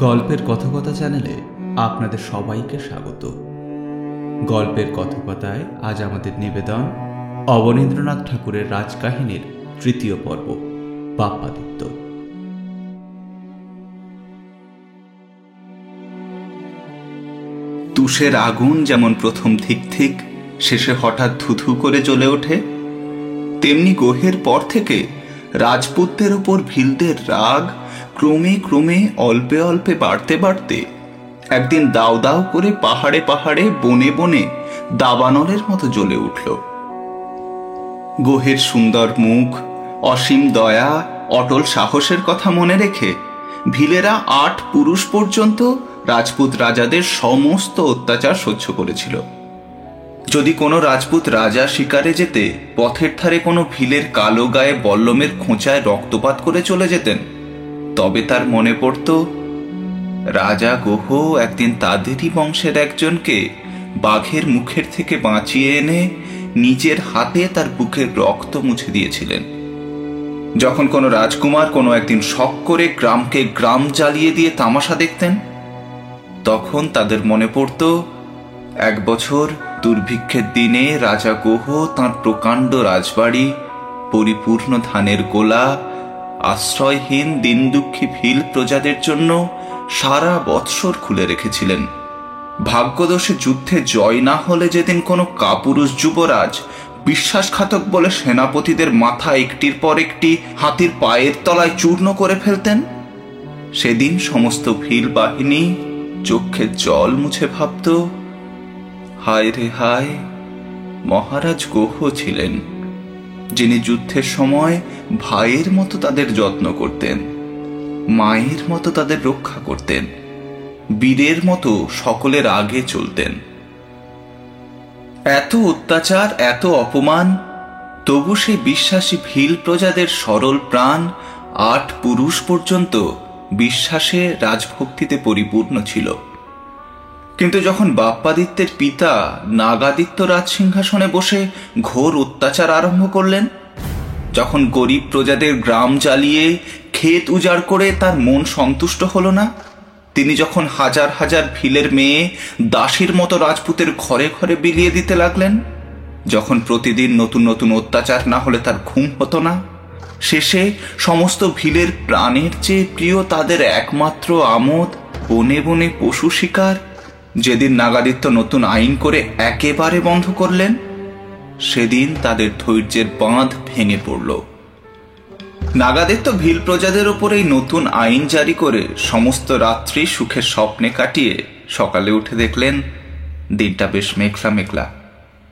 গল্পের কথকতা চ্যানেলে আপনাদের সবাইকে স্বাগত। গল্পের কথকতায় আজ আমাদের নিবেদন অবনীন্দ্রনাথ ঠাকুরের রাজকাহিনীর তৃতীয় পর্ব বাপ্পাদিত্য তুষের আগুন যেমন প্রথম ঠিক ঠিক শেষে হঠাৎ থুথু করে জ্বলে ওঠে, তেমনি গোহের পর থেকে রাজপুতদের ওপর ভিলদের রাগ ক্রমে ক্রমে অল্পে অল্পে বাড়তে বাড়তে একদিন দাও দাও করে পাহাড়ে পাহাড়ে বনে বনে দাবানলের মতো জ্বলে উঠল। গোহের সুন্দর মুখ, অসীম দয়া, অটল সাহসের কথা মনে রেখে ভিলেরা আট পুরুষ পর্যন্ত রাজপুত রাজাদের সমস্ত অত্যাচার সহ্য করেছিল। যদি কোনো রাজপুত রাজা শিকারে যেতে পথের ধারে কোনো ভিলের কালো গায়ে বল্লমের খোঁচায় রক্তপাত করে চলে যেতেন তবে তার মনে পড়ত, রাজা গোহ একদিন তাদেরই বংশের একজনকে বাঘের মুখের থেকে বাঁচিয়ে এনে নিজের হাতে তার বুকের রক্ত মুছে দিয়েছিলেন। যখন কোনো রাজকুমার কোনো একদিন শখ করে গ্রামকে গ্রাম জ্বালিয়ে দিয়ে তামাশা দেখতেন, তখন তাদের মনে পড়ত, এক বছর দুর্ভিক্ষের দিনে রাজা গোহ তাঁর প্রকাণ্ড রাজবাড়ি, পরিপূর্ণ ধানের গোলা আশ্রয়হীন দিন দুঃখী ভিল প্রজাদের জন্য সারা বৎসর খুলে রেখেছিলেন। ভাগ্যদোষে যুদ্ধে জয় না হলে যেদিন কোনো কাপুরুষ যুবরাজ, বিশ্বাসঘাতক বলে সেনাপতিদের মাথা একটির পর একটি, হাতির পায়ের তলায় চূর্ণ করে ফেলতেন? সেদিন সমস্ত ভিল বাহিনী চোখে জল মুছে ভাবত, হায় রে হায়, মহারাজ গোহ ছিলেন। যিনি যুদ্ধের সময় ভাইয়ের মতো তাদের যত্ন করতেন, মায়ের মতো তাদের রক্ষা করতেন, বীরের মতো সকলের আগে চলতেন। এত অত্যাচার, এত অপমান, তবু সে বিশ্বাসী ভিল প্রজাদের সরল প্রাণ আট পুরুষ পর্যন্ত বিশ্বাসে, রাজভক্তিতে পরিপূর্ণ ছিল। কিন্তু যখন বাপ্পাদিত্যের পিতা নাগাদিত্য রাজসিংহাসনে বসে ঘোর অত্যাচার আরম্ভ করলেন, যখন গরিব প্রজাদের গ্রাম জ্বালিয়ে ক্ষেত উজাড় করে তার মন সন্তুষ্ট হলো না, তিনি যখন হাজার হাজার ভিলের মেয়ে দাসীর মতো রাজপুতের ঘরে ঘরে বিলিয়ে দিতে লাগলেন, যখন প্রতিদিন নতুন নতুন অত্যাচার না হলে তার ঘুম হতো না, শেষে সমস্ত ভিলের প্রাণের চেয়ে প্রিয় তাদের একমাত্র আমোদ বনে বনে পশু শিকার যেদিন নাগাদিত্য নতুন আইন করে একেবারে বন্ধ করলেন, সেদিন তাদের ধৈর্যের বাঁধ ভেঙে পড়ল। নাগাদিত্য ভিল প্রজাদের ওপর এই নতুন আইন জারি করে সমস্ত রাত্রি সুখের স্বপ্নে কাটিয়ে সকালে উঠে দেখলেন, দিনটা বেশ মেঘলা মেঘলা।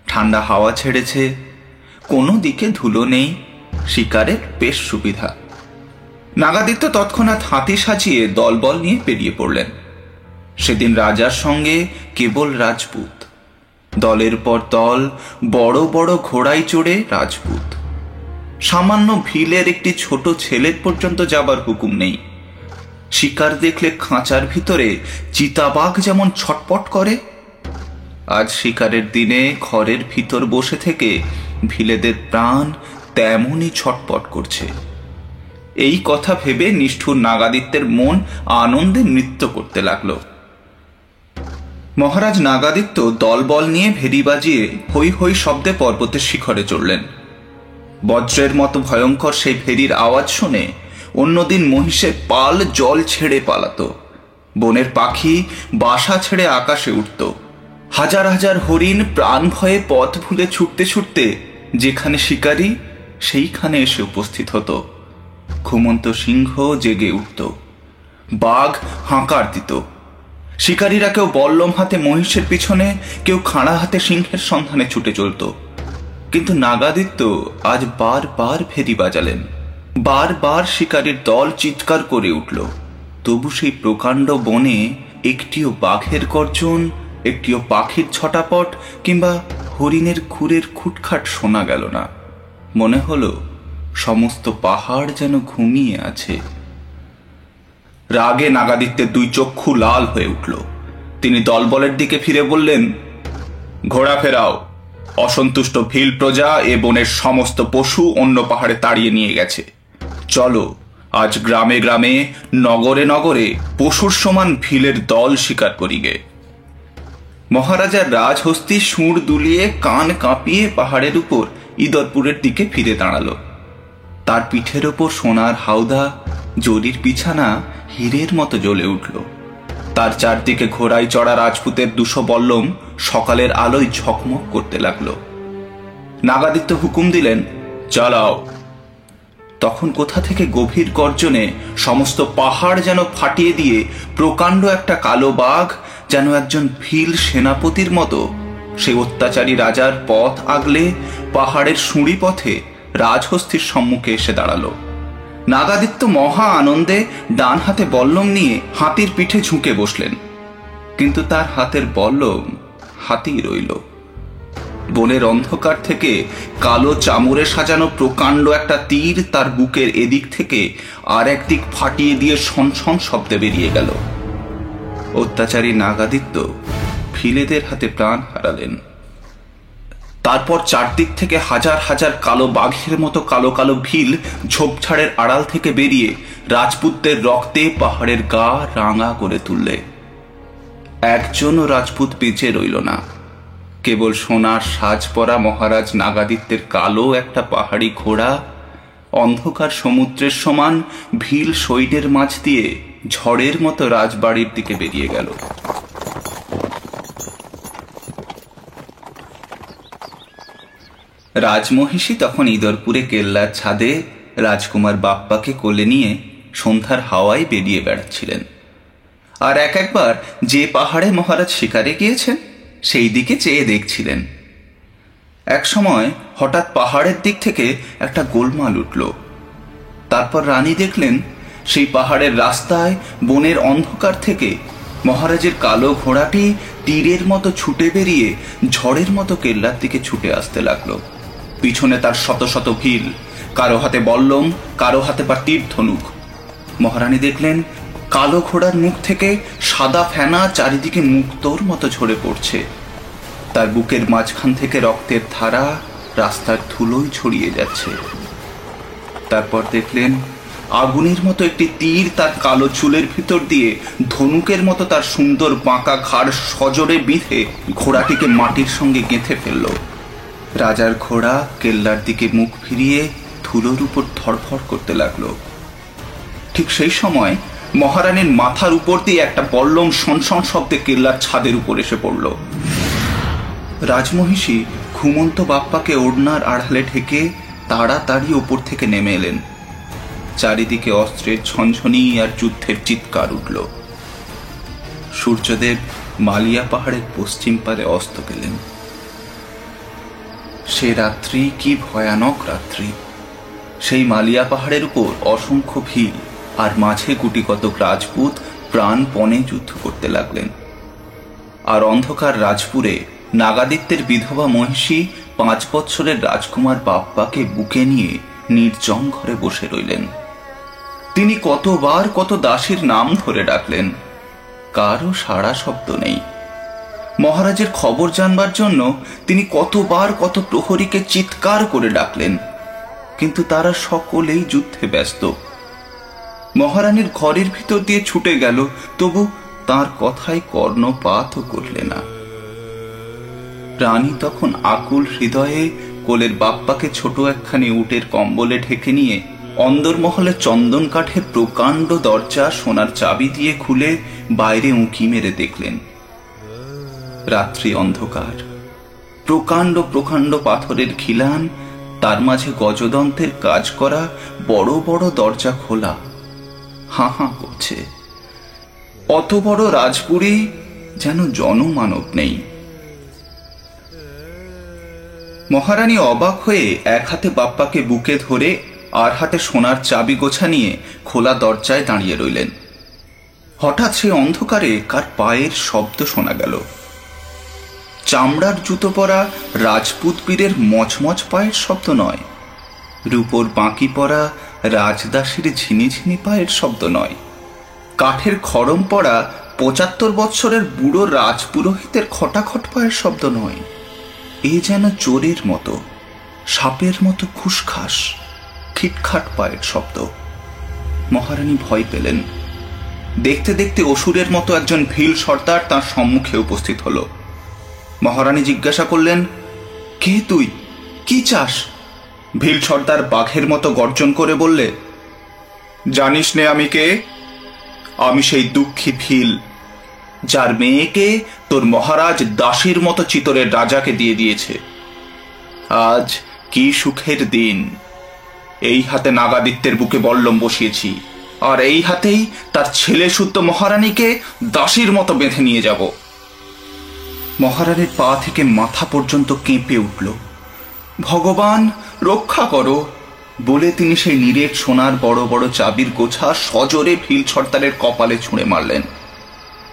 ঠান্ডা হাওয়া ছেড়েছে, কোনো দিকে ধুলো নেই, শিকারের বেশ সুবিধা। নাগাদিত্য তৎক্ষণাৎ হাতি সাজিয়ে দলবল নিয়ে পেরিয়ে পড়লেন। সেদিন রাজার সঙ্গে কেবল রাজপুত। দলের পর দল বড় বড় ঘোড়ায় চড়ে রাজপুত। সামান্য ভিলের একটি ছোট ছেলের পর্যন্ত যাবার হুকুম নেই। শিকার দেখলে খাঁচার ভিতরে চিতাবাঘ যেমন ছটপট করে। আজ শিকারের দিনে ঘরের ভিতর বসে থেকে ভিলেদের প্রাণ তেমনই ছটপট করছে। এই কথা ভেবে নিষ্ঠুর নাগাদিত্যের মন আনন্দে নৃত্য করতে লাগল। মহারাজ নাগাদিত্য দলবল নিয়ে ভেরি বাজিয়ে হৈ হৈ শব্দে পর্বতের শিখরে চড়লেন। বজ্রের মতো ভয়ঙ্কর সেই ভেরির আওয়াজ শুনে অন্যদিন মহিষের পাল জল ছেড়ে পালাত। বনের পাখি বাসা ছেড়ে আকাশে উঠত। হাজার হাজার হরিণ প্রাণ ভয়ে পথ ভুলে ছুটতে ছুটতে যেখানে শিকারী, সেইখানে এসে উপস্থিত হতো। ঘুমন্ত সিংহ জেগে উঠত। বাঘ হাঁকার দিত। শিকারীরা কেউ বল্লম হাতে মহিষের পিছনে, কেউ খাঁড়া হাতে সিংহের সন্ধানে ছুটে চলত। কিন্তু নাগাদিত্য আজ বারবার ফেরি বাজালেন। বারবার শিকারীর দল চিৎকার করে উঠল। তবু সেই প্রকাণ্ড বনে একটিও বাঘের গর্জন, একটিও পাখির ছটাপট কিংবা হরিণের খুরের খুটখাট শোনা গেল না। মনে হলো, সমস্ত পাহাড় যেন ঘুমিয়ে আছে। রাগে নাগাদিত্যের দুই চক্ষু লাল হয়ে উঠল। তিনি দলবলের দিকে ফিরে বললেন, ঘোড়া ফেরাও। অসন্তুষ্ট ভিল প্রজা এ বনের সমস্ত পশু অন্য পাহাড়ে তাড়িয়ে নিয়ে গেছে। চলো, আজ গ্রামে গ্রামে, নগরে নগরে পশুর সমান ভিলের দল শিকার করিগে মহারাজার রাজহস্তি সুর দুলিয়ে কান কাঁপিয়ে পাহাড়ের উপর ইদরপুরের দিকে ফিরে দাঁড়াল। তার পিঠের ওপর সোনার হাওদা, জরির বিছানা হীরের মতো জ্বলে উঠল। তার চারদিকে ঘোড়ায় চড়া রাজপুতের দুশো বল্লম সকালের আলোয় ঝকমক করতে লাগল। নাগাদিত্য হুকুম দিলেন, চালাও। তখন কোথা থেকে গভীর গর্জনে সমস্ত পাহাড় যেন ফাটিয়ে দিয়ে প্রকাণ্ড একটা কালো বাঘ যেন একজন ভিল সেনাপতির মতো, সে অত্যাচারী রাজার পথ আগলে পাহাড়ের সুঁড়ি পথে রাজহস্তির সম্মুখে এসে দাঁড়াল। নাগাদিত্য মহা আনন্দে ডান হাতে বল্লম নিয়ে হাতির পিঠে ঝুঁকে বসলেন। কিন্তু তার হাতের বল্লম হাতেই রইল। বনের অন্ধকার থেকে কালো চামড়ে সাজানো প্রকাণ্ড একটা তীর তার বুকের এদিক থেকে আর একদিক ফাটিয়ে দিয়ে সনসন শব্দে বেরিয়ে গেল। অত্যাচারী নাগাদিত্য ফিলেদের হাতে প্রাণ হারালেন। তারপর চারদিক থেকে হাজার হাজার কালো বাঘের মতো কালো কালো ভিল ঝোপঝাড়ের আড়াল থেকে বেরিয়ে রাজপুতদের রক্তে পাহাড়ের গা রাঙা করে তুললে। একজনও রাজপুত বেঁচে রইল না। কেবল সোনার সাজ পরা মহারাজ নাগাদিত্যের কালো একটা পাহাড়ি ঘোড়া, অন্ধকার সমুদ্রের সমান ভিল সৈন্যের মাঝ দিয়ে ঝড়ের মতো রাজবাড়ির দিকে বেরিয়ে গেল। রাজমহিষী তখন ইদরপুরে কেল্লার ছাদে রাজকুমার বাপ্পাকে কোলে নিয়ে সন্ধ্যার হাওয়ায় বেরিয়ে বেড়াচ্ছিলেন। আর এক একবার যে পাহাড়ে মহারাজ শিকারে গিয়েছেন, সেই দিকে চেয়ে দেখছিলেন। এক সময় হঠাৎ পাহাড়ের দিক থেকে একটা গোলমাল উঠল। তারপর রানী দেখলেন, সেই পাহাড়ের রাস্তায় বনের অন্ধকার থেকে মহারাজের কালো ঘোড়াটি তীরের মতো ছুটে বেরিয়ে ঝড়ের মতো কেল্লার দিকে ছুটে আসতে লাগল। পিছনে তার শত শত ভিল কারও হাতে বল্লম, কারও হাতে বা তীর ধনুক মহারানী দেখলেন, কালো ঘোড়ার মুখ থেকে সাদা ফেনা চারিদিকে মুক্তোর মতো ঝরে পড়ছে। তার বুকের মাঝখান থেকে রক্তের ধারা রাস্তার ধুলোই ছড়িয়ে যাচ্ছে। তারপর দেখলেন, আগুনের মতো একটি তীর তার কালো চুলের ভিতর দিয়ে ধনুকের মতো তার সুন্দর বাঁকা ঘাড় সজোরে বিঁধে ঘোড়াটিকে মাটির সঙ্গে গেঁথে ফেলল। রাজার ঘোড়া কেল্লার দিকে মুখ ফিরিয়ে ধুলোর উপর ধরফর করতে লাগল। ঠিক সেই সময় মহারানীর মাথার উপর দিয়ে একটা বল্লম সনসন শব্দে কেল্লার ছাদের উপর এসে পড়ল। রাজমহিষী ঘুমন্ত বাপ্পাকে ওড়নার আড়ালে ঢেকে তাড়াতাড়ি ওপর থেকে নেমে এলেন। চারিদিকে অস্ত্রের ঝনঝনি আর যুদ্ধের চিৎকার উঠল। সূর্যদেব মালিয়া পাহাড়ের পশ্চিম পারে অস্ত গেলেন। সে রাত্রি কি ভয়ানক রাত্রি? সেই মালিয়া পাহাড়ের উপর অসংখ্য ভিড়, আর মাঝে গুটি কতক রাজপুত প্রাণপণে যুদ্ধ করতে লাগলেন। আর অন্ধকার রাজপুরে নাগাদিত্যের বিধবা মহিষী পাঁচ বৎসরের রাজকুমার বাপ্পাকে বুকে নিয়ে নির্জন ঘরে বসে রইলেন। তিনি কতবার কত দাসীর নাম ধরে ডাকলেন। কারও সাড়া শব্দ নেই। মহারাজের খবর জানবার জন্য তিনি কতবার কত প্রহরীকে চিৎকার করে ডাকলেন, কিন্তু তারা সকলেই যুদ্ধে ব্যস্ত। মহারানীর ঘরের ভিতর দিয়ে ছুটে গেল, তবু তার কথায় কর্ণপাতও করলে না। রানী তখন আকুল হৃদয়ে কোলের বাপ্পাকে ছোট একখানি উটের কম্বলে ঢেকে নিয়ে অন্দরমহলে চন্দন কাঠের প্রকাণ্ড দরজা সোনার চাবি দিয়ে খুলে বাইরে উঁকি মেরে দেখলেন। রাত্রি অন্ধকার। প্রকাণ্ড প্রকাণ্ড পাথরের খিলান, তার মাঝে গজদন্তের কাজ করা বড় বড় দরজা খোলা। হাঁ হাঁ করছে। অত বড় রাজপুরী যেন জনমানব নেই। মহারানী অবাক হয়ে এক হাতে বাপ্পাকে বুকে ধরে, আর হাতে সোনার চাবি গোছা নিয়ে খোলা দরজায় দাঁড়িয়ে রইলেন। হঠাৎ সে অন্ধকারে কার পায়ের শব্দ শোনা গেল। চামড়ার জুতো পরা রাজপুত বীরের মচমচ পায়ের শব্দ নয়। রূপোর বাঁকি পরা রাজদাসীর ঝিনিঝিনি পায়ের শব্দ নয়। কাঠের খড়ম পরা পঁচাত্তর বৎসরের বুড়ো রাজপুরোহিতের খটাখট পায়ের শব্দ নয়। এ যেন চোরের মতো, সাপের মতো খুসখাস খিটখাট পায়ের শব্দ। মহারানী ভয় পেলেন। দেখতে দেখতে অসুরের মতো একজন ভিল সর্দার তার সম্মুখে উপস্থিত হলো। মহারানী জিজ্ঞাসা করলেন, কে তুই? কি চাস? ভিল সর্দার বাঘের মতো গর্জন করে বললে, জানিস নে আমি কে? আমি সেই দুঃখী ভিল, যার মেয়েকে তোর মহারাজ দাসীর মতো চিতরের রাজাকে দিয়ে দিয়েছে। আজ কি সুখের দিন। এই হাতে নাগাদিত্যের বুকে বল্লম বসিয়েছি, আর এই হাতেই তার ছেলে শুদ্ধ মহারানীকে দাসীর মতো বেঁধে নিয়ে যাব। মহারানীর পা থেকে মাথা পর্যন্ত কেঁপে উঠল। ভগবান, রক্ষা করো। বলে তিনি সেই নিরেট সোনার বড় বড় চাবির গোছা সজোরে ভিল ছর্তারের কপালে ছুঁড়ে মারলেন।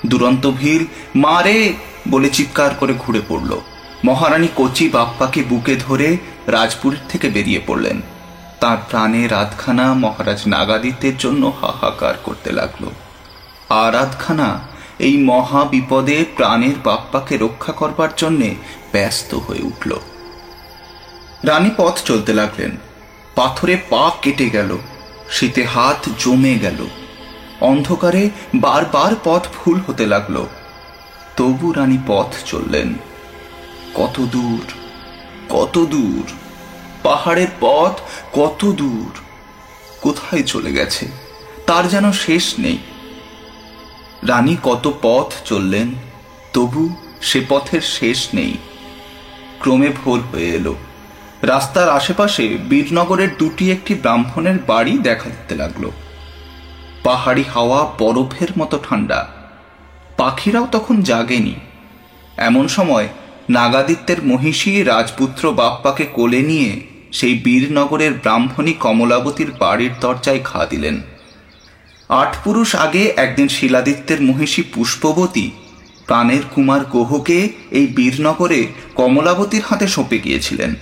দুরন্ত ভিল মারে বলে চিৎকার করে ঘুরে পড়ল। মহারানী কচি বাপ্পাকে বুকে ধরে রাজপুরীর থেকে বেরিয়ে পড়লেন। তার প্রাণে রাতখানা মহারাজ নাগাদিত্যের জন্য হাহাকার করতে লাগল। আর আধখানা এই মহা বিপদে প্রাণের বাপ্পাকে রক্ষা করবার জন্যে ব্যস্ত হয়ে উঠল। রানী পথ চলতে লাগলেন। পাথরে পা কেটে গেল। শীতে হাত জমে গেল। অন্ধকারে বারবার পথ ভুল হতে লাগল। তবু রানী পথ চললেন। কত দূর কত দূর, পাহাড়ের পথ কত দূর, কোথায় চলে গেছে, তার যেন শেষ নেই। রানী কত পথ চললেন, তবু সে পথের শেষ নেই। ক্রমে ভোর হয়ে এলো। রাস্তার আশেপাশে বীরনগরের দুটি একটি ব্রাহ্মণের বাড়ি দেখা দিতে লাগল। পাহাড়ি হাওয়া বরফের মতো ঠান্ডা পাখিরাও তখন জাগেনি। এমন সময় নাগাদিত্যের মহিষী রাজপুত্র বাপ্পাকে কোলে নিয়ে সেই বীরনগরের ব্রাহ্মণী কমলাবতীর বাড়ির দরজায় ঘা দিলেন। আট পুরুষ আগে একদিন শিলাদিত্যের মহিষী পুষ্পবতী, প্রাণের কুমার গোহকে এই বীরনগরে কমলাবতীর হাতে সঁপে গিয়েছিলেন।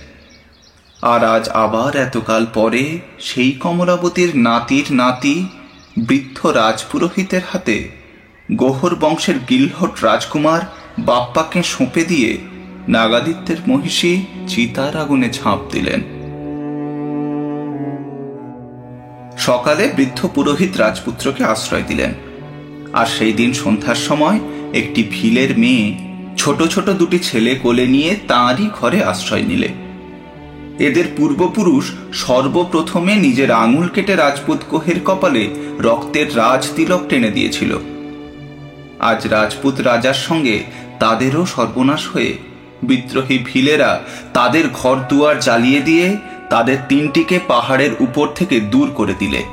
আর আজ আবার এতকাল পরে সেই কমলাবতীর নাতির নাতি বৃদ্ধ রাজপুরোহিতের হাতে গোহর বংশের গিলহট রাজকুমার বাপ্পাকে সঁপে দিয়ে নাগাদিত্যের মহিষী চিতার আগুনে ঝাঁপ দিলেন। সকালে বৃদ্ধ পুরোহিত রাজপুত্রকে আশ্রয় দিলেন। আর সেই দিন সন্ধ্যার সময় একটি ভিলের মেয়ে ছোট ছোট দুটি ছেলে কোলে নিয়ে তাঁরই ঘরে আশ্রয় নিলে। এদের পূর্বপুরুষ সর্বপ্রথমে নিজের আঙুল কেটে রাজপুত কোহের কপালে রক্তের রাজ তিলক টেনে দিয়েছিল। আজ রাজপুত রাজার সঙ্গে তাদেরও সর্বনাশ হয়ে বিদ্রোহী ভিলেরা তাদের ঘর দুয়ার জ্বালিয়ে দিয়ে তাদের তিনটিকে পাহাড়ের উপর থেকে দূর করে দিলে।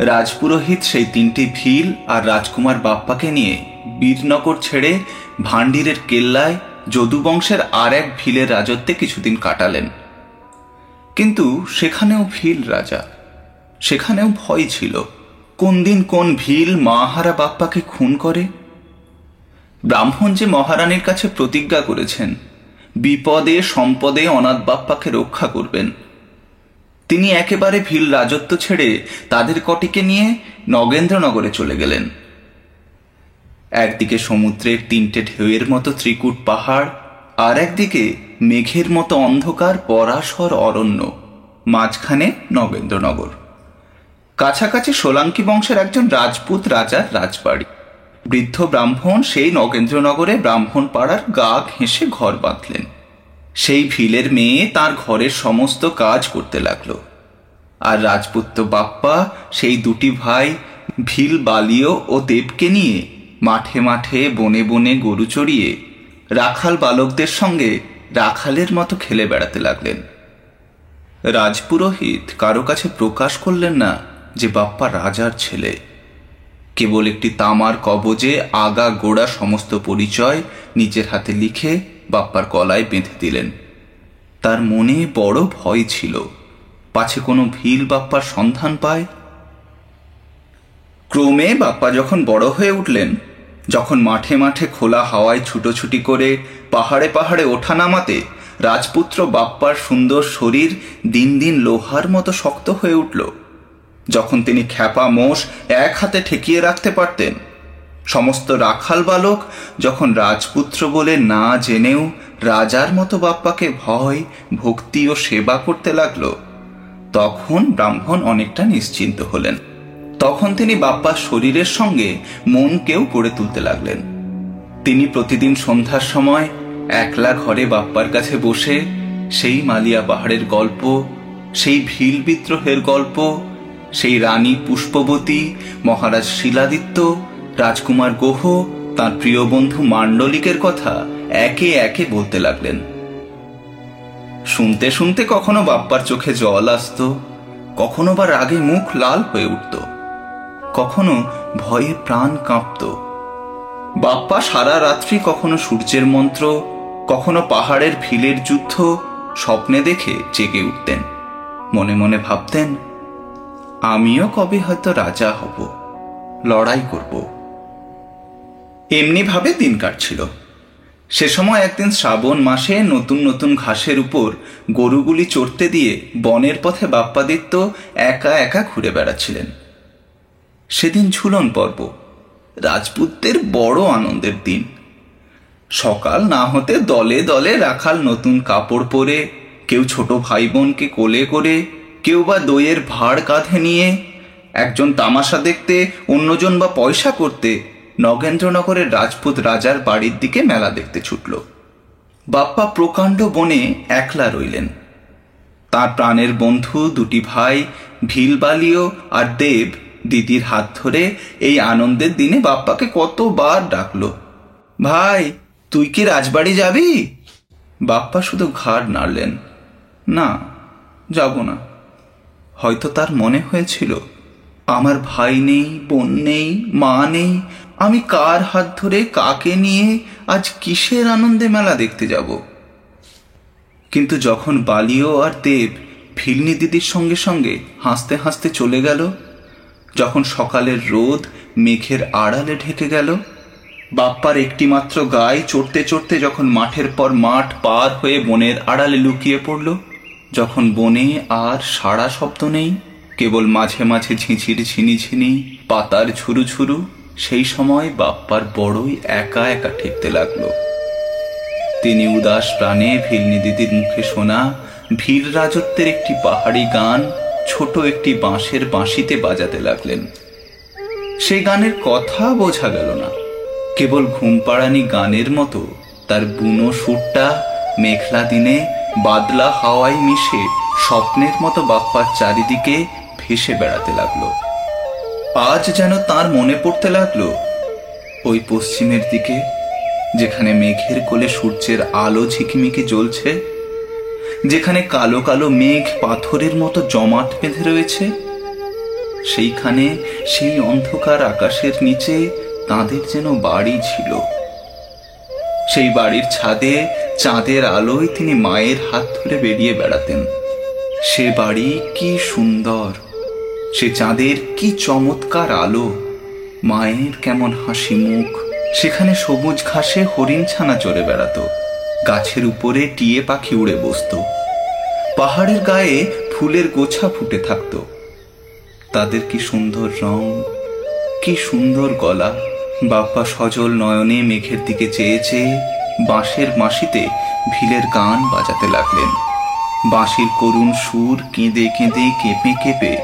রাজপুরোহিত সেই তিনটি ভিল আর রাজকুমার বাপ্পাকে নিয়ে বীরনগর ছেড়ে ভান্ডিরের কেল্লায় যদুবংশের আর এক ভিলের রাজত্বে কিছুদিন কাটালেন। কিন্তু সেখানেও ভিল রাজা। সেখানেও ভয় ছিল। কোন দিন কোন ভিল মাহারা বাপ্পাকে খুন করে? ব্রাহ্মণ যে মহারানীর কাছে প্রতিজ্ঞা করেছেন বিপদে, সম্পদে অনাথ বাপ্পাকে রক্ষা করবেন। তিনি একেবারে ভিল রাজত্ব ছেড়ে তাদের কটিকে নিয়ে নগেন্দ্রনগরে চলে গেলেন। একদিকে সমুদ্রের তিনটে ঢেউয়ের মতো ত্রিকুট পাহাড়, আর একদিকে মেঘের মতো অন্ধকার পরাশর অরণ্য, মাঝখানে নগেন্দ্রনগর। কাছাকাছি সোলাঙ্কি বংশের একজন রাজপুত রাজার রাজবাড়ি। বৃদ্ধ ব্রাহ্মণ সেই নগেন্দ্রনগরে ব্রাহ্মণ পাড়ার গা ঘেঁষে ঘর বাঁধলেন। সেই ভিলের মেয়ে তার ঘরের সমস্ত কাজ করতে লাগল। আর রাজপুত্র বাপ্পা, সেই দুটি ভাই, ভিল বালিও ও দেবকে নিয়ে মাঠে মাঠে বনে বনে গরু চড়িয়ে রাখাল বালকদের সঙ্গে রাখালের মতো খেলে বেড়াতে লাগলেন। রাজপুরোহিত কারও কাছে প্রকাশ করলেন না যে বাপ্পা রাজার ছেলে। কেবল একটি তামার কবজে আগা গোড়া সমস্ত পরিচয় নিজের হাতে লিখে বাপ্পার গলায় বেঁধে দিলেন। তার মনে বড় ভয় ছিল। পাছে কোনো ভিল বাপ্পার সন্ধান পায়? ক্রমে বাপ্পা যখন বড় হয়ে উঠলেন, যখন মাঠে মাঠে খোলা হাওয়ায় ছুটোছুটি করে পাহাড়ে পাহাড়ে ওঠা নামাতে রাজপুত্র বাপ্পার সুন্দর শরীর দিন দিন লোহার মতো শক্ত হয়ে উঠল। যখন তিনি খ্যাপা মোষ এক হাতে ঠেকিয়ে রাখতে পারতেন। সমস্ত রাখাল বালক যখন রাজপুত্র বলে না জেনেও রাজার মতো বাপ্পাকে ভয়, ভক্তি ও সেবা করতে লাগল, তখন ব্রাহ্মণ অনেকটা নিশ্চিন্ত হলেন। তখন তিনি বাপ্পার শরীরের সঙ্গে মনকেও করে তুলতে লাগলেন। তিনি প্রতিদিন সন্ধ্যার সময় একলা ঘরে বাপ্পার কাছে বসে সেই মালিয়া পাহাড়ের গল্প, সেই ভিল বিদ্রোহের গল্প সেই রানী পুষ্পবতী, মহারাজ শিলাদিত্য, রাজকুমার গোহ, তার প্রিয় বন্ধু মান্ডলিকের কথা একে একে বলতে লাগলেন। শুনতে শুনতে কখনো বাপ্পার চোখে জল আসতো, কখনো বা রাগে মুখ লাল হয়ে উঠত, কখনো ভয়ে প্রাণ কাঁপত। বাপ্পা সারা রাত্রি কখনো সূর্যের মন্ত্র, কখনো পাহাড়ের ভিলের যুদ্ধ স্বপ্নে দেখে জেগে উঠতেন, মনে মনে ভাবতেন আমিও কবে হয়তো রাজা হব, লড়াই করব। এমনি ভাবে দিন কাটছিল। সে সময় একদিন শ্রাবণ মাসে নতুন নতুন ঘাসের উপর গরুগুলি চড়তে দিয়ে বনের পথে বাপ্পাদিত্য একা একা ঘুরে বেড়াচ্ছিলেন। সেদিন ঝুলন পর্ব, রাজপুতদের বড় আনন্দের দিন। সকাল না হতে দলে দলে রাখাল নতুন কাপড় পরে, কেউ ছোট ভাই বোনকে কোলে করে কেউ বা দইয়ের ভাড় কাঁধে নিয়ে, একজন তামাশা দেখতে, অন্যজন বা পয়সা করতে নগেন্দ্রনগরের রাজপুত রাজার বাড়ির দিকে মেলা দেখতে ছুটল। বাপ্পা প্রকাণ্ড বনে একলা রইলেন। তার প্রাণের বন্ধু দুটি ভাই, ভিলবালিও আর দেব দিদির হাত ধরে এই আনন্দের দিনে বাপ্পাকে কতবার ডাকল, ভাই, তুই কি রাজবাড়ি যাবি? বাপ্পা শুধু ঘাড় নাড়লেন, না, যাব না। হয়তো তার মনে হয়েছিল, আমার ভাই নেই, বোন নেই, মা নেই, আমি কার হাত ধরে কাকে নিয়ে আজ কিসের আনন্দে মেলা দেখতে যাব? কিন্তু যখন বালিও আর দেব ভিলনি দিদির সঙ্গে সঙ্গে হাসতে হাসতে চলে গেল, যখন সকালের রোদ মেঘের আড়ালে ঢেকে গেল, বাপ্পার একটি মাত্র গায়ে চড়তে চড়তে যখন মাঠের পর মাঠ পার হয়ে বনের আড়ালে লুকিয়ে পড়ল যখন বনে আর সাড়া শব্দ নেই, কেবল মাঝে মাঝে ঝিঁঝির ঝিনি ঝিনি, পাতার ঝুরু ঝুরু, সেই সময় বাপ্পার বড়ই একা একা ঠেকতে লাগল। তিনি উদাস প্রাণে ভিলনি দিদির মুখে শোনা ভিল রাজত্বের একটি পাহাড়ি গান, ছোট একটি বাঁশের বাঁশিতে বাজাতে লাগলেন। সেই গানের কথা বোঝা গেল না। কেবল ঘুম পাড়ানি গানের মতো, তার বুনো সুরটা, মেঘলা দিনে বাদলা হাওয়ায় মিশে স্বপ্নের মতো বাপ্পার চারিদিকে ভেসে বেড়াতে লাগল। আজ যেন তার মনে পড়তে লাগল, ওই পশ্চিমের দিকে, যেখানে মেঘের কোলে সূর্যের আলো ঝিকিমিকি জ্বলছে, যেখানে কালো কালো মেঘ পাথরের মতো জমাট বেঁধে রয়েছে, সেইখানে সেই অন্ধকার আকাশের নিচে তাদের যেন বাড়ি ছিল। সেই বাড়ির ছাদে, চাঁদের আলোয় তিনি মায়ের হাত ধরে বেরিয়ে বেড়াতেন। সে বাড়ি কি সুন্দর, সে চাঁদের কি চমৎকার আলো, মায়ের কেমন হাসি মুখ। সেখানে সবুজ ঘাসে হরিণ ছানা চড়ে বেড়াতো, গাছের উপরে টিয়ে পাখি উড়ে বসত। পাহাড়ের গায়ে ফুলের গোছা ফুটে থাকত। তাদের কি সুন্দর রং, কি সুন্দর গলা বাপ্পা সজল নয়নে মেঘের দিকে চেয়ে চেয়ে বাঁশের বাঁশিতে ভিলের গান বাজাতে লাগলেন। বাঁশির করুণ সুর কেঁদে কেঁদে কেঁপে কেঁপে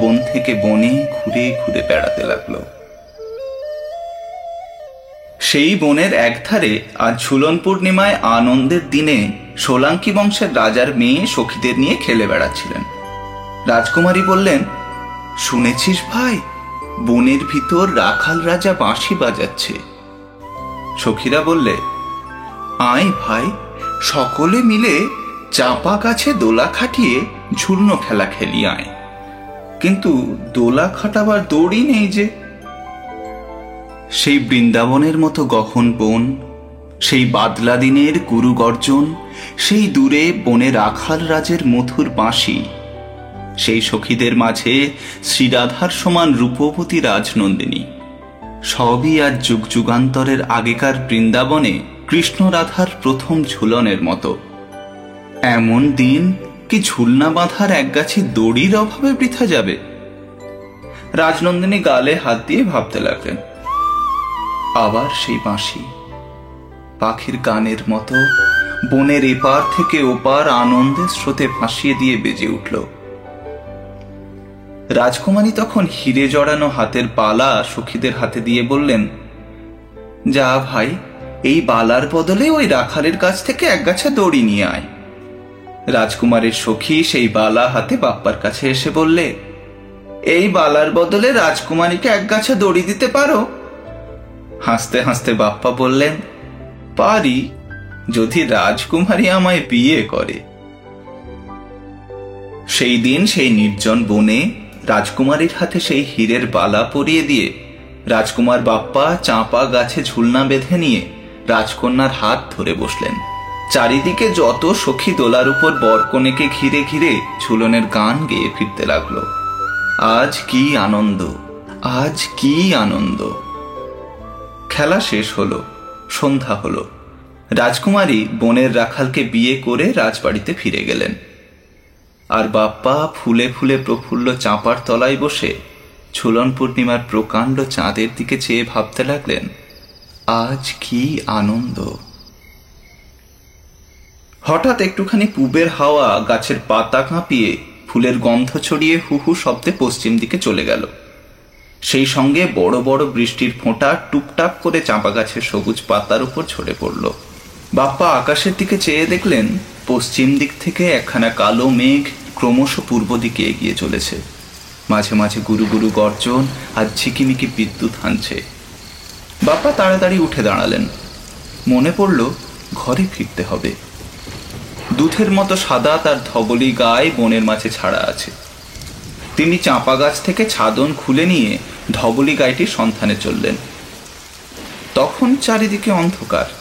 বন থেকে বনে ঘুরে ঘুরে বেড়াতে লাগল। সেই বনের একধারে আজ ঝুলন পূর্ণিমায় আনন্দের দিনে সোলাঙ্কি বংশের রাজার মেয়ে সখীদের নিয়ে খেলে বেড়াচ্ছিলেন। রাজকুমারী বললেন, শুনেছিস ভাই? বনের ভিতর রাখাল রাজা বাঁশি বাজাচ্ছে। সখীরা বললে, আয় ভাই, সকলে মিলে চাপা গাছে দোলা খাটিয়ে ঝুলনো খেলা খেলি আয়। কিন্তু দোলা খাটাবার দড়ি নেই যে। সেই বৃন্দাবনের মতো গহন বন, সেই বাদলা দিনের গুরু গর্জন সেই দূরে বনে রাখাল রাজের মধুর বাঁশি সেই সখীদের মাঝে শ্রীরাধার সমান রূপবতী রাজনন্দিনী। সবই আর যুগ যুগান্তরের আগেকার বৃন্দাবনে কৃষ্ণ রাধার প্রথম ঝুলনের মতো। এমন দিন কি ঝুলনা বাঁধার একগাছি দড়ির অভাবে বৃথা যাবে? রাজনন্দিনী গালে হাত দিয়ে ভাবতে লাগলেন। আবার সেই বাঁশি। পাখির গানের মতো বনের এপার থেকে ওপার আনন্দের স্রোতে ভাসিয়ে দিয়ে বেজে উঠল। রাজকুমারী তখন হিরে জড়ানো হাতের বালা সখীদের হাতে দিয়ে বললেন, যা ভাই, এই বালার বদলে ওই রাখালের কাছ থেকে এক গাছা দড়ি নিয়ে আয়। রাজকুমারের সখী সেই বালা হাতে বাপ্পার কাছে এসে বললে, এই বালার বদলে রাজকুমারীকে এক গাছা দড়ি দিতে পারো? হাসতে হাসতে বাপ্পা বললেন, পারি, যদি রাজকুমারী আমায় বিয়ে করে। সেই দিন সেই নির্জন বনে রাজকুমারীর হাতে সেই হীরের বালা পরিয়ে দিয়ে রাজকুমার বাপ্পা চাঁপা গাছে ঝুলনা বেঁধে নিয়ে রাজকন্যার হাত ধরে বসলেন। চারিদিকে যত সখী দোলার উপর বরকনেকে ঘিরে ঘিরে ঝুলনের গান গেয়ে ফিরতে লাগল। আজ কি আনন্দ, আজ কি আনন্দ। খেলা শেষ হলো, সন্ধ্যা হলো। রাজকুমারী বনের রাখালকে বিয়ে করে রাজবাড়িতে ফিরে গেলেন। আর বাপ্পা ফুলে ফুলে প্রফুল্ল চাঁপার তলায় বসে ঝুলন পূর্ণিমার প্রকাণ্ড চাঁদের দিকে চেয়ে ভাবতে লাগলেন, আজ কি আনন্দ। হঠাৎ একটুখানি পূবের হাওয়া গাছের পাতা কাঁপিয়ে ফুলের গন্ধ ছড়িয়ে হুহু শব্দে পশ্চিম দিকে চলে গেল। সেই সঙ্গে বড় বড় বৃষ্টির ফোঁটা টুপটাপ করে চাঁপা গাছের সবুজ পাতার উপর ঝরে পড়ল। বাপ্পা আকাশের দিকে চেয়ে দেখলেন পশ্চিম দিক থেকে একখানা কালো মেঘ ক্রমশ পূর্ব দিকে এগিয়ে চলেছে। মাঝে মাঝে গুরু গুরু গর্জন আর ঝিকিমিকি বিদ্যুৎ হানছে। বাপ্পা তাড়াতাড়ি উঠে দাঁড়ালেন। মনে পড়ল, ঘরে ফিরতে হবে। দুধের মতো সাদা তার ধবলি গায়ে বনের মাঝে ছাড়া আছে। তিনি চাঁপা গাছ থেকে ছাদন খুলে নিয়ে ধবলি গাইটির সন্ধানে চললেন। তখন চারিদিকে অন্ধকার।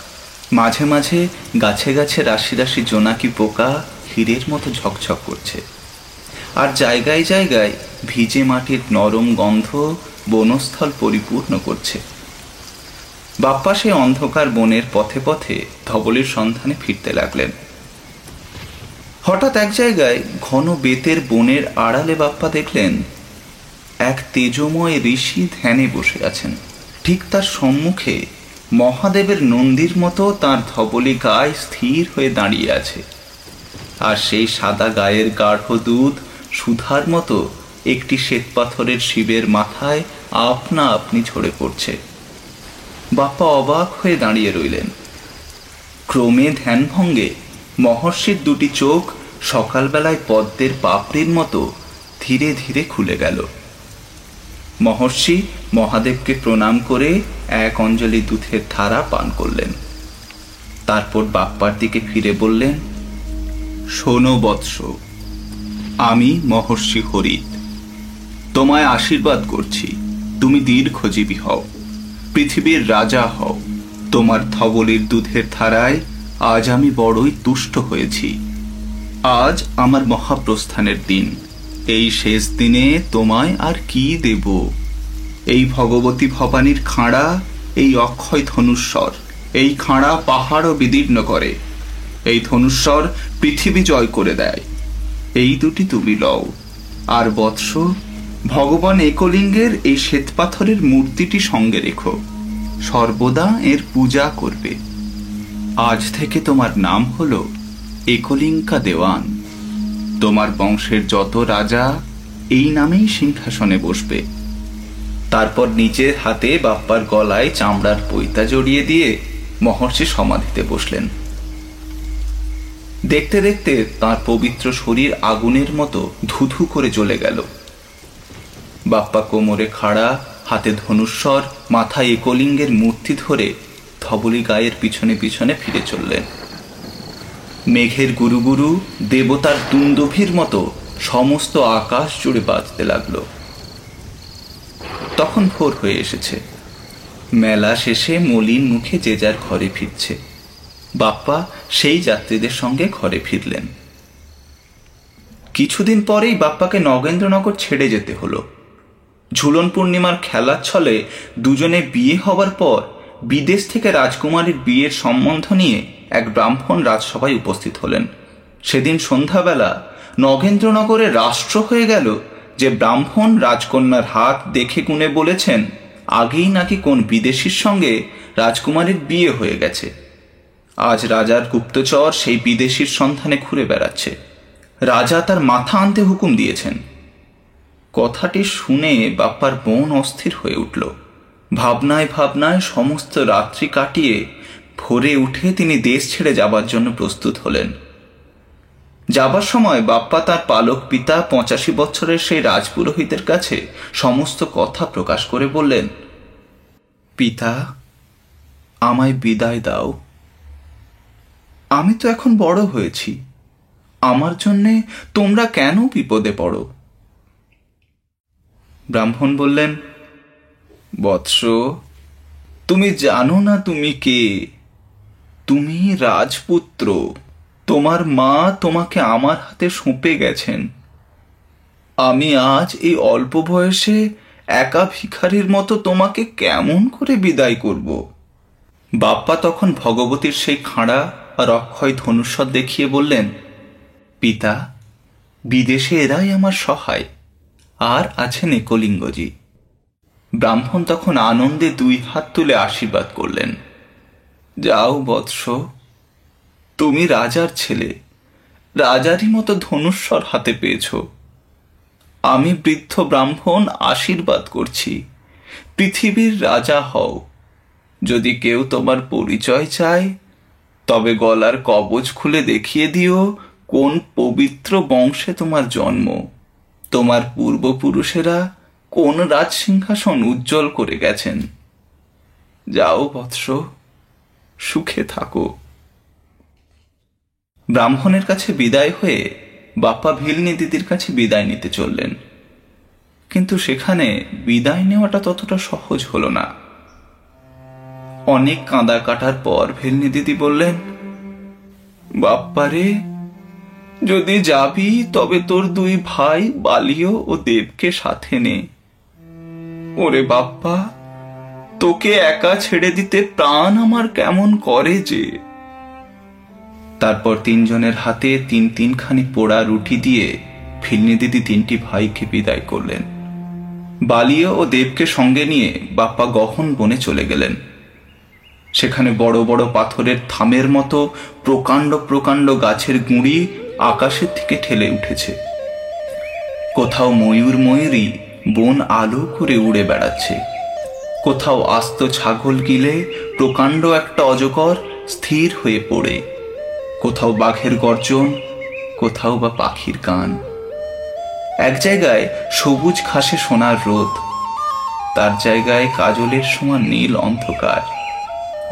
মাঝে মাঝে গাছে গাছে রাশি রাশি জোনাকি পোকা হীরের মতো ঝকঝক করছে। আর জায়গায় জায়গায় ভিজে মাটির নরম গন্ধ বনস্থল পরিপূর্ণ করছে। বাপ্পা সে অন্ধকার বনের পথে পথে ধবলির সন্ধানে ফিরতে লাগলেন। হঠাৎ এক জায়গায় ঘন বেতের বনের আড়ালে বাপ্পা দেখলেন, এক তেজময় ঋষি ধ্যানে বসে আছেন। ঠিক তার সম্মুখে মহাদেবের নন্দীর মতো তার ধবলি গায়ে স্থির হয়ে দাঁড়িয়ে আছে। আর সেই সাদা গায়ের গাঢ় দুধ সুধার মতো একটি শ্বেতপাথরের শিবের মাথায় আপনা আপনি ঝরে পড়ছে। বাপ্পা অবাক হয়ে দাঁড়িয়ে রইলেন। ক্রমে ধ্যানভঙ্গে মহর্ষির দুটি চোখ সকালবেলায় পদ্মের পাপড়ির মতো ধীরে ধীরে খুলে গেল। মহর্ষি মহাদেবকে প্রণাম করে এক অঞ্জলি দুধের ধারা পান করলেন। তারপর বাপ্পার দিকে ফিরে বললেন, শোনো বৎস, আমি মহর্ষি হরিত। তোমায় আশীর্বাদ করছি, তুমি দীর্ঘজীবী হও, পৃথিবীর রাজা হও। তোমার ধবলির দুধের ধারায় আজ আমি বড়ই তুষ্ট হয়েছি। আজ আমার মহাপ্রস্থানের দিন। এই শেষ দিনে তোমায় আর কি দেব? এই ভগবতী ভবানীর খাঁড়া, এই অক্ষয় ধনুস্বর এই খাঁড়া পাহাড়ও বিদীর্ণ করে। এই ধনুস্বর পৃথিবী জয় করে দেয়। এই দুটি তুমি লও। আর বৎস, ভগবান একলিঙ্গের এই শ্বেতপাথরের মূর্তিটি সঙ্গে রেখো। সর্বদা এর পূজা করবে। আজ থেকে তোমার নাম হলো একলিঙ্কা দেওয়ান। তোমার বংশের যত রাজা, এই নামেই সিংহাসনে বসবে। তারপর নিজের হাতে বাপ্পার গলায় চামড়ার পৈতা জড়িয়ে দিয়ে মহর্ষি সমাধিতে বসলেন। দেখতে দেখতে তার পবিত্র শরীর আগুনের মতো ধুধু করে জ্বলে গেল। বাপ্পা কোমরে খাড়া, হাতে ধনুস্বর মাথায় একলিঙ্গের মূর্তি ধরে ধবলি গায়ের পিছনে পিছনে ফিরে চললেন। মেঘের গুরু গুরু দেবতার দুন্দভির মতো সমস্ত আকাশ জুড়ে বাজতে লাগল। তখন ভোর হয়ে এসেছে। মেলা শেষে মলিন মুখে যে যার ঘরে ফিরছে। বাপ্পা সেই যাত্রীদের সঙ্গে ঘরে ফিরলেন। কিছুদিন পরেই বাপ্পাকে নগেন্দ্রনগর ছেড়ে যেতে হলো। ঝুলন পূর্ণিমার খেলার ছলে দুজনে বিয়ে হবার পর বিদেশ থেকে রাজকুমারীর বিয়ের সম্বন্ধ নিয়ে এক ব্রাহ্মণ রাজসভায় উপস্থিত হলেন। সেদিন সন্ধ্যাবেলা নগেন্দ্রনগরে রাষ্ট্র হয়ে গেল যে ব্রাহ্মণ রাজকন্যার হাত দেখে গুনে বলেছেন, আগেই নাকি কোন বিদেশির সঙ্গে রাজকুমারীর বিয়ে হয়ে গেছে। আজ রাজার গুপ্তচর সেই বিদেশির সন্ধানে ঘুরে বেড়াচ্ছে। রাজা তার মাথা আনতে হুকুম দিয়েছেন। কথাটি শুনে বাপ্পার বোন অস্থির হয়ে উঠল। ভাবনায় ভাবনায় সমস্ত রাত্রি কাটিয়ে ভোরে উঠে তিনি দেশ ছেড়ে যাবার জন্য প্রস্তুত হলেন। যাবার সময় বাপ্পা তার পালক পিতা পঁচাশি বছরের সেই রাজপুরোহিতের কাছে সমস্ত কথা প্রকাশ করে বললেন, পিতা, আমায় বিদায় দাও। আমি তো এখন বড় হয়েছি। আমার জন্যে তোমরা কেন বিপদে পড়ো? ব্রাহ্মণ বললেন, বৎস, তুমি জানো না তুমি কে? তুমি রাজপুত্র। তোমার মা তোমাকে আমার হাতে সঁপে গেছেন। আমি আজ এই অল্প বয়সে একা ভিখারির মতো তোমাকে কেমন করে বিদায় করব? বাপ্পা তখন ভগবতীর সেই খাঁড়া আর অক্ষয় ধনুস্বর দেখিয়ে বললেন, পিতা, বিদেশে এরাই আমার সহায়। আর আছেন একলিঙ্গজি ব্রাহ্মণ তখন আনন্দে দুই হাত তুলে আশীর্বাদ করলেন। যাও বৎস। তুমি রাজার ছেলে। রাজারই মতো ধনুস্বর হাতে পেয়েছ। আমি বৃদ্ধ ব্রাহ্মণ আশীর্বাদ করছি। পৃথিবীর রাজা হও। যদি কেউ তোমার পরিচয় চায়, তবে গলার কবচ খুলে দেখিয়ে দিও কোন পবিত্র বংশে তোমার জন্ম। তোমার পূর্বপুরুষেরা কোন রাজসিংহাসন উজ্জ্বল করে গেছেন। যাও বৎস। সুখে থাকো। ব্রাহ্মণের কাছে বিদায় হয়ে বাপ্পা ভিলনি দিদির কাছে বিদায় নিতে চললেন। কিন্তু সেখানে বিদায় নেওয়াটা ততটা সহজ হলো না। অনেক কাঁদা কাটার পর ভেলনি দিদি বললেন বাপ্পারে যদি যাবি তবে তোর দুই ভাই বালিও ও দেবকে সাথে নে। ওরে বাপ্পা তোকে একা ছেড়ে দিতে প্রাণ আমার কেমন করে যে? তারপর তিনজনের হাতে তিন তিনখানি পোড়া রুটি দিয়ে ফিলনি দিদি তিনটি ভাইকে বিদায় করলেন। বালিয়া ও দেবকে সঙ্গে নিয়ে বাপ্পা গহন বনে চলে গেলেন। সেখানে বড় বড় পাথরের থামের মতো প্রকাণ্ড প্রকাণ্ড গাছের গুঁড়ি আকাশের থেকে ঠেলে উঠেছে। কোথাও ময়ূর ময়ূরী বন আলো করে উড়ে বেড়াচ্ছে। কোথাও আস্ত ছাগল গিলে প্রকাণ্ড একটা অজগর স্থির হয়ে পড়ে। কোথাও বাঘের গর্জন, কোথাও বা পাখির গান। এক জায়গায় সবুজ ঘাসে সোনার রোদ, তার জায়গায় কাজলের সমান নীল অন্ধকার।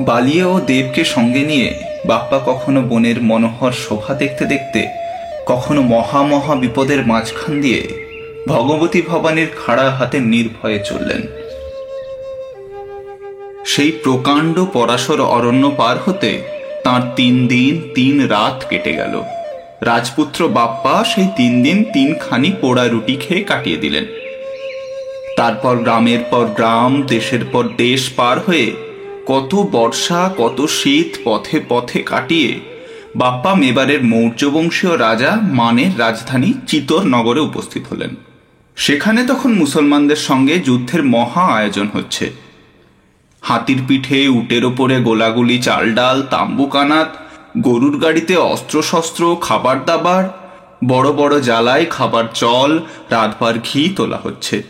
বালিয়া ও দেবকে সঙ্গে নিয়ে বাপ্পা কখনো বনের মনোহর শোভা দেখতে দেখতে, কখনো মহা মহা বিপদের মাঝখান দিয়ে ভগবতী ভবানীর খাড়া হাতে নির্ভয়ে চললেন। সেই প্রকাণ্ড পরাশর অরণ্য পার হতে তার তিন দিন, তিন রাত কেটে গেল। রাজপুত্র বাপ্পা সেই তিন দিন, তিনখানি পোড়া রুটি খেয়ে কাটিয়ে দিলেন। তারপর গ্রামের পর গ্রাম, দেশের পর দেশ পার হয়ে কত বর্ষা, কত শীত পথে পথে কাটিয়ে বাপ্পা মেবারের মৌর্যবংশীয় রাজা মানের রাজধানী চিতর নগরে উপস্থিত হলেন। সেখানে তখন মুসলমানদের সঙ্গে যুদ্ধের মহা আয়োজন হচ্ছে। হাতির পিঠে উটের ওপরে গোলাগুলি চাল ডাল তাম্বু কানাত গরুর গাড়িতে অস্ত্রশস্ত্র, খাবার দাবার, বড় বড় জ্বালায় খাবার চল রাতবার ঘি তোলা হচ্ছে।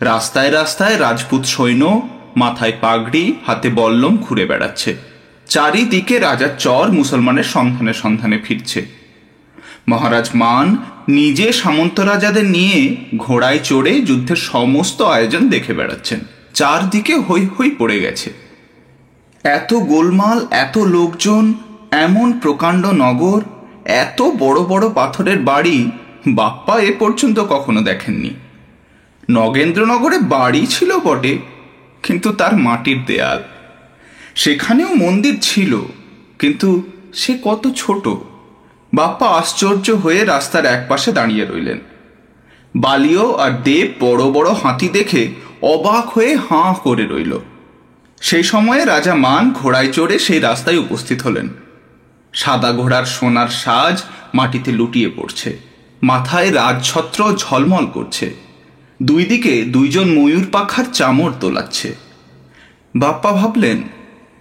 রাস্তায় রাস্তায় রাজপুত সৈন্য, মাথায় পাগড়ি, হাতে বল্লম ঘুরে বেড়াচ্ছে। চারিদিকে রাজার চর মুসলমানের সন্ধানে সন্ধানে ফিরছে। মহারাজ মান নিজে সামন্ত রাজাদের নিয়ে ঘোড়ায় চড়ে যুদ্ধের সমস্ত আয়োজন দেখে বেড়াচ্ছেন। চারদিকে হই হই পড়ে গেছে। এত গোলমাল, এত লোকজন, এমন প্রকাণ্ড নগর, এত বড় বড় পাথরের বাড়ি বাপ্পা এ পর্যন্ত কখনো দেখেননি। নগেন্দ্রনগরে বাড়ি ছিল বটে, কিন্তু তার মাটির দেয়াল। সেখানেও মন্দির ছিল, কিন্তু সে কত ছোট। বাপ্পা আশ্চর্য হয়ে রাস্তার একপাশে দাঁড়িয়ে রইলেন। বালিও আর দেব বড় বড় হাতি দেখে অবাক হয়ে হাঁ করে রইল। সেই সময়ে রাজা মান ঘোড়ায় চড়ে সেই রাস্তায় উপস্থিত হলেন। সাদা ঘোড়ার সোনার সাজ মাটিতে লুটিয়ে পড়ছে। মাথায় রাজছত্র ঝলমল করছে। দুই দিকে দুইজন ময়ূর পাখার চামড় তোলাচ্ছে। বাপ্পা ভাবলেন,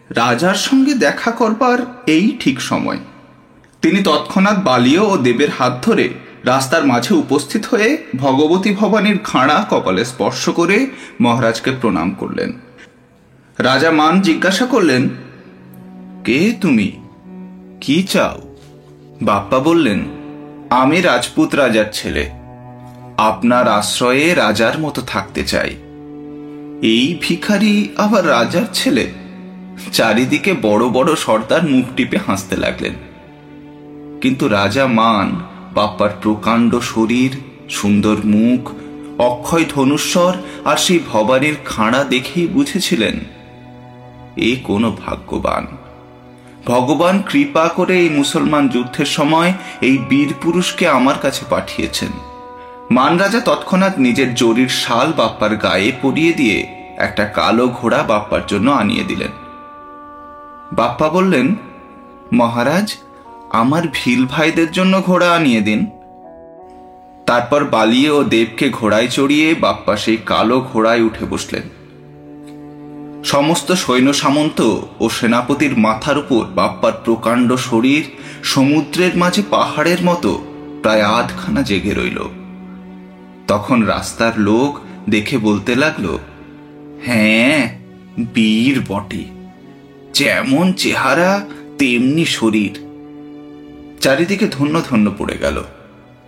রাজার সঙ্গে দেখা করবার এই ঠিক সময়। তিনি তৎক্ষণাৎ বালিও ও দেবের হাত ধরে রাস্তার মাঝে উপস্থিত হয়ে ভগবতী ভবানীর খাঁড়া কপালে স্পর্শ করে মহারাজকে প্রণাম করলেন। রাজা মান জিজ্ঞাসা করলেন, কে তুমি? কি চাও? বাপ্পা বললেন, আমি রাজপুত রাজার ছেলে। আপনার আশ্রয়ে রাজার মতো থাকতে চাই। এই ভিখারি আবার রাজার ছেলে? চারিদিকে বড় বড় সর্দার মুখ টিপে হাসতে লাগলেন। কিন্তু রাজা মান বাপ্পার প্রকাণ্ড শরীর, সুন্দর মুখ, অক্ষয় ধনুস্বর আর সেই ভবানীর খাঁড়া দেখেই বুঝেছিলেন, এ কোনো ভাগ্যবান। ভগবান কৃপা করে এই মুসলমান যুদ্ধের সময় এই বীর পুরুষকে আমার কাছে পাঠিয়েছেন। মান রাজা তৎক্ষণাৎ নিজের জরির শাল বাপ্পার গায়ে পরিয়ে দিয়ে একটা কালো ঘোড়া বাপ্পার জন্য আনিয়ে দিলেন। বাপ্পা বললেন, মহারাজ আমার ভিল ভাইদের জন্য ঘোড়া আনিয়ে দিন। তারপর বালিয়ে ও দেবকে ঘোড়ায় চড়িয়ে বাপ্পা সেই কালো ঘোড়ায় উঠে বসলেন। সমস্ত সৈন্য সামন্ত ও সেনাপতির মাথার উপর বাপ্পার প্রকাণ্ড শরীর সমুদ্রের মাঝে পাহাড়ের মতো প্রায় আধখানা জেগে রইল। তখন রাস্তার লোক দেখে বলতে লাগল হ্যাঁ বীর বটে। যেমন চেহারা, তেমনি শরীর। চারিদিকে ধন্য ধন্য পড়ে গেল।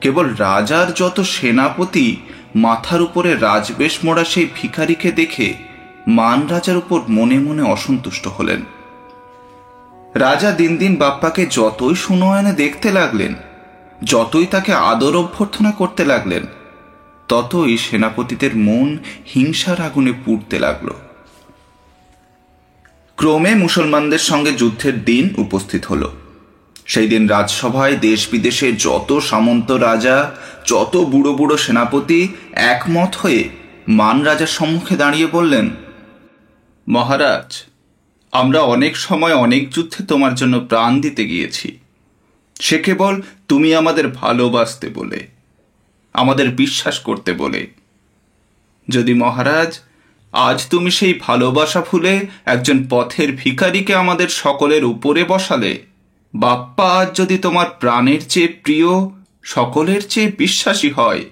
কেবল রাজার যত সেনাপতি, মাথার উপরে রাজবেশ মোড়া সেই ভিখারিকে দেখে মান রাজার উপর মনে মনে অসন্তুষ্ট হলেন। রাজা দিন দিন বাপ্পাকে যতই সুনয়নে দেখতে লাগলেন, যতই তাকে আদর অভ্যর্থনা করতে লাগলেন, ততই সেনাপতিদের মন হিংসার আগুনে পুড়তে লাগল। ক্রমে মুসলমানদের সঙ্গে যুদ্ধের দিন উপস্থিত হল। সেই দিন রাজসভায় দেশ বিদেশে যত সামন্ত রাজা, যত বুড়ো বুড়ো সেনাপতি একমত হয়ে মান রাজার সম্মুখে দাঁড়িয়ে বললেন, মহারাজ, আমরা অনেক সময় অনেক যুদ্ধে তোমার জন্য প্রাণ দিতে গিয়েছি। সে কেবল তুমি আমাদের ভালোবাসতে বলে, আমাদের বিশ্বাস করতে বলে। যদি মহারাজ, আজ তুমি সেই ভালোবাসা ফুলে একজন পথের ভিখারিকে আমাদের সকলের উপরে বসালে বাপ্পা আজ যদি তোমার প্রাণের চেয়ে প্রিয়, সকলের চেয়ে বিশ্বাসী হয়,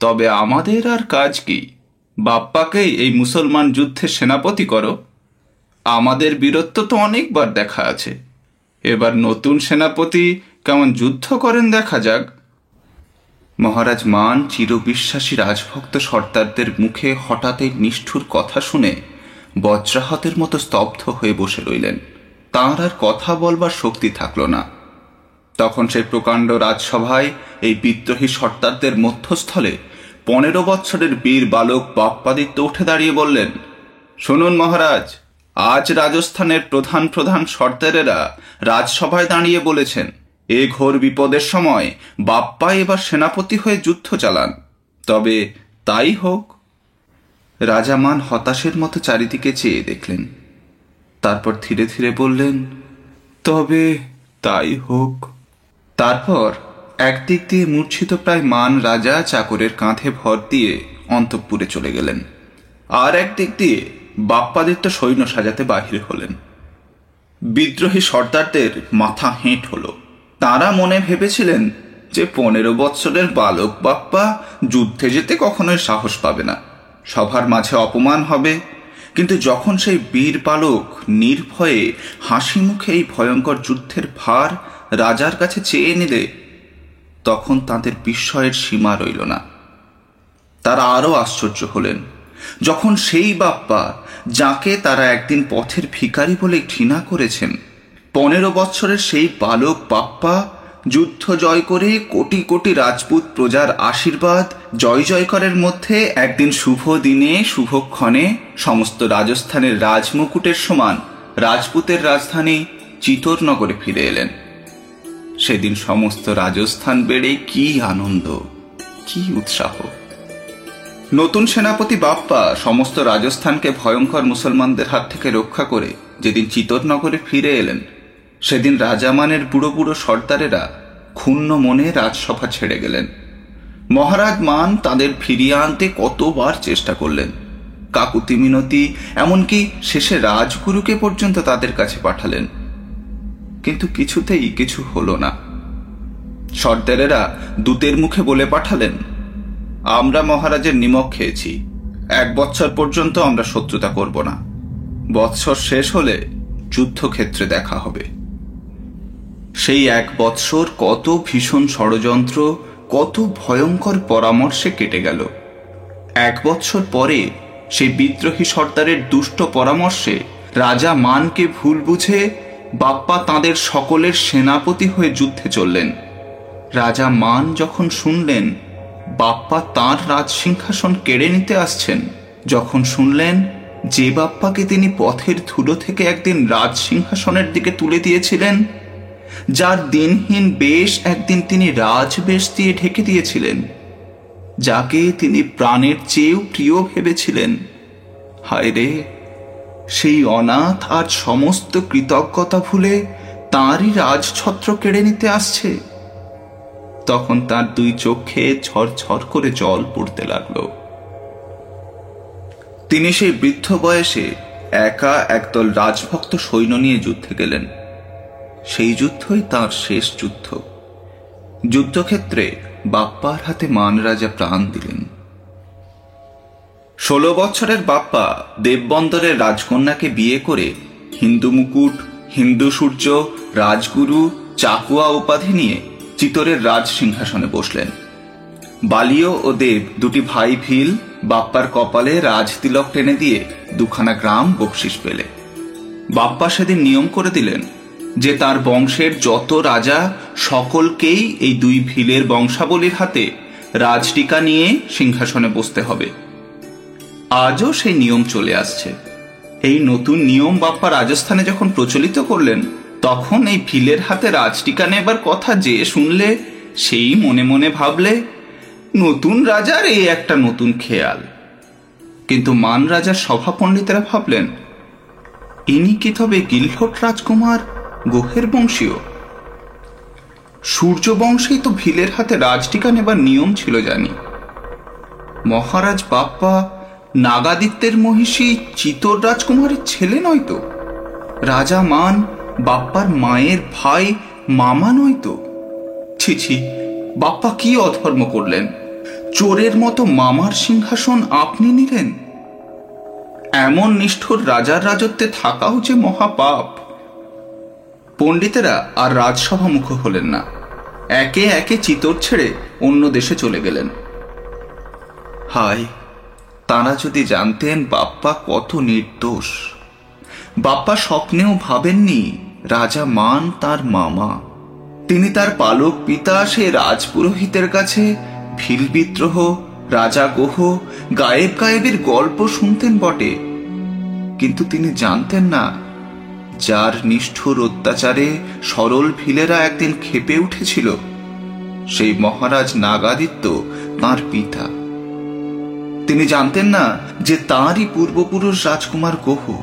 তবে আমাদের আর কাজ কি? বাপ্পাকেই এই মুসলমান যুদ্ধে সেনাপতি করো। আমাদের বীরত্ব তো অনেকবার দেখা আছে। এবার নতুন সেনাপতি কেমন যুদ্ধ করেন দেখা যাক। মহারাজ মান চিরবিশ্বাসী রাজভক্ত সর্দারদের মুখে হঠাৎ এই নিষ্ঠুর কথা শুনে বজ্রাহতের মতো স্তব্ধ হয়ে বসে রইলেন। তাঁর আর কথা বলবার শক্তি থাকল না। তখন সেই প্রকাণ্ড রাজসভায় এই বিদ্রোহী সর্দারদের মধ্যস্থলে পনেরো বৎসরের বীর বালক বাপ্পাদিত্য উঠে দাঁড়িয়ে বললেন, শুনুন মহারাজ, আজ রাজস্থানের প্রধান প্রধান সর্দারেরা রাজসভায় দাঁড়িয়ে বলেছেন, এ ঘোর বিপদের সময় বাপ্পা এবার সেনাপতি হয়ে যুদ্ধ চালান। তবে তাই হোক। রাজামান হতাশের মতো চারিদিকে চেয়ে দেখলেন। তারপর ধীরে ধীরে বললেন, তবে তাই হোক। তারপর একদিক দিয়ে মূর্ছিত প্রায় মান রাজা চাকরের কাঁধে ভর দিয়ে অন্তঃপুরে চলে গেলেন। আর একদিক দিয়ে বাপ্পাদিত্য সৈন্য সাজাতে বাহির হলেন। বিদ্রোহী সর্দারদের মাথা হেঁট হলো। তারা মনে ভেবেছিলেন যে পনেরো বৎসরের বালক বাপ্পা যুদ্ধে যেতে কখনোই সাহস পাবে না। সভার মাঝে অপমান হবে কিন্তু যখন সেই বীর বালক নির্ভয়ে হাসি মুখে এই ভয়ঙ্কর যুদ্ধের ভার রাজার কাছে চেয়ে নিলে, তখন তাদের বিস্ময়ের সীমা রইল না। তারা আরও আশ্চর্য হলেন। যখন সেই বাপ্পা, যাকে তারা একদিন পথের ভিখারি বলে ঘৃণা করেছেন, পনেরো বৎসরের সেই বালক বাপ্পা যুদ্ধ জয় করে কোটি কোটি রাজপুত প্রজার আশীর্বাদ জয় জয়করের মধ্যে একদিন শুভ দিনে শুভক্ষণে সমস্ত রাজস্থানের রাজমুকুটের সমান রাজপুতের রাজধানী চিতরনগরে ফিরে এলেন। সেদিন সমস্ত রাজস্থান বেড়ে কি আনন্দ, কি উৎসাহ। নতুন সেনাপতি বাপ্পা সমস্ত রাজস্থানকে ভয়ঙ্কর মুসলমানদের হাত থেকে রক্ষা করে যেদিন চিতরনগরে ফিরে এলেন সেদিন রাজামানের বুড়ো সর্দারেরা ক্ষুণ্ণ মনে রাজসভা ছেড়ে গেলেন। মহারাজ মান তাদের ফিরিয়ে আনতে কতবার চেষ্টা করলেন। কাকুতি মিনতি, এমনকি শেষে রাজগুরুকে পর্যন্ত তাদের কাছে পাঠালেন। কিন্তু কিছুতেই কিছু হলো না। সর্দারেরা দূতের মুখে বলে পাঠালেন, আমরা মহারাজের নিমক খেয়েছি। এক বৎসর পর্যন্ত আমরা শত্রুতা করব না। বৎসর শেষ হলে যুদ্ধক্ষেত্রে দেখা হবে। সেই এক বৎসর কত ভীষণ ষড়যন্ত্র, কত ভয়ঙ্কর পরামর্শে কেটে গেল। এক বৎসর পরে সেই বিদ্রোহী সর্দারের দুষ্ট পরামর্শে রাজা মানকে ভুল বুঝে বাপ্পা তাদের সকলের সেনাপতি হয়ে যুদ্ধে চললেন। রাজা মান যখন শুনলেন, বাপ্পা তাঁর রাজ সিংহাসন কেড়ে নিতে আসছেন। যখন শুনলেন যে বাপ্পাকে তিনি পথের ধুলো থেকে একদিন রাজ সিংহাসনের দিকে তুলে দিয়েছিলেন যার দিনহীন বেশ একদিন তিনি রাজবেশ দিয়ে ঢেকে দিয়েছিলেন, যাকে তিনি প্রাণের চেয়েও প্রিয় ভেবেছিলেন। হায় রে, সেই অনাথ আর সমস্ত কৃতজ্ঞতা ভুলে তাঁরই রাজছত্র কেড়ে নিতে আসছে। তখন তার দুই চোখে ঝরঝর করে জল পড়তে লাগল। তিনি সেই বৃদ্ধ বয়সে একা একদল রাজভক্ত সৈন্য নিয়ে যুদ্ধে গেলেন। সেই যুদ্ধই তার শেষ যুদ্ধ। যুদ্ধক্ষেত্রে বাপ্পার হাতে মান রাজা প্রাণ দিলেন। ষোলো বছরের বাপ্পা দেববন্দরের রাজকন্যাকে বিয়ে করে হিন্দু মুকুট, হিন্দু সূর্য, রাজগুরু, চাকুয়া উপাধি নিয়ে চিতরের রাজ সিংহাসনে বসলেন। বালিও ও দেব দুটি ভাই ভিল বাপ্পার কপালে রাজ তিলক টেনে দিয়ে দুখানা গ্রাম বকশিস পেলে। বাপ্পা সেদিন নিয়ম করে দিলেন যে তার বংশের যত রাজা, সকলকেই এই দুই ভিলের বংশাবলীর হাতে রাজটিকা নিয়ে সিংহাসনে বসতে হবে। আজও সেই নিয়ম চলে আসছে। এই নতুন নিয়ম বাপ্পা রাজস্থানে যখন প্রচলিত করলেন, তখন এই ভিলের হাতে রাজটিকা নেবার কথা যে শুনলে, সেই মনে মনে ভাবলে, নতুন রাজার এই একটা নতুন খেয়াল। কিন্তু মান রাজার সভা পণ্ডিতেরা ভাবলেন, ইনি কি তবে গিলহট রাজকুমার? গোহের বংশীয়। সূর্য বংশেই তো ভিলের হাতে রাজটিকা নেবার নিয়ম ছিল জানি। মহারাজ বাপ্পা, নাগাদিত্যের মহিষী, চিতর রাজকুমারের ছেলে নয় তো? রাজা মান, বাপ্পার মায়ের ভাই, মামা নয় তো? ছি ছি, বাপ্পা কি অধর্ম করলেন? চোরের মতো মামার সিংহাসন আপনি নিলেন? এমন নিষ্ঠুর রাজার রাজত্বে থাকাও যে মহাপাপ। পণ্ডিতেরা আর রাজসভা মুখ হলেন না। একে একে চিতর ছেড়ে অন্য দেশে চলে গেলেন। হায়, তারা যদি জানতেন বাপ্পা কত নির্দোষ। বাপ্পা স্বপ্নেও ভাবেননি, রাজা মান তার মামা। তিনি তার পালক পিতা সে রাজপুরোহিতের কাছে ভিল বিদ্রোহ, রাজা গোহ, গায়েব গায়েবের গল্প শুনতেন বটে। কিন্তু তিনি জানতেন না যার নিষ্ঠুর অত্যাচারে সরল ভিলেরা একদিন খেপে উঠেছিল, সেই মহারাজ নাগাদিত্য তার পিতা। তিনি জানতেন না যে তাঁরই পূর্বপুরুষ রাজকুমার গোহ,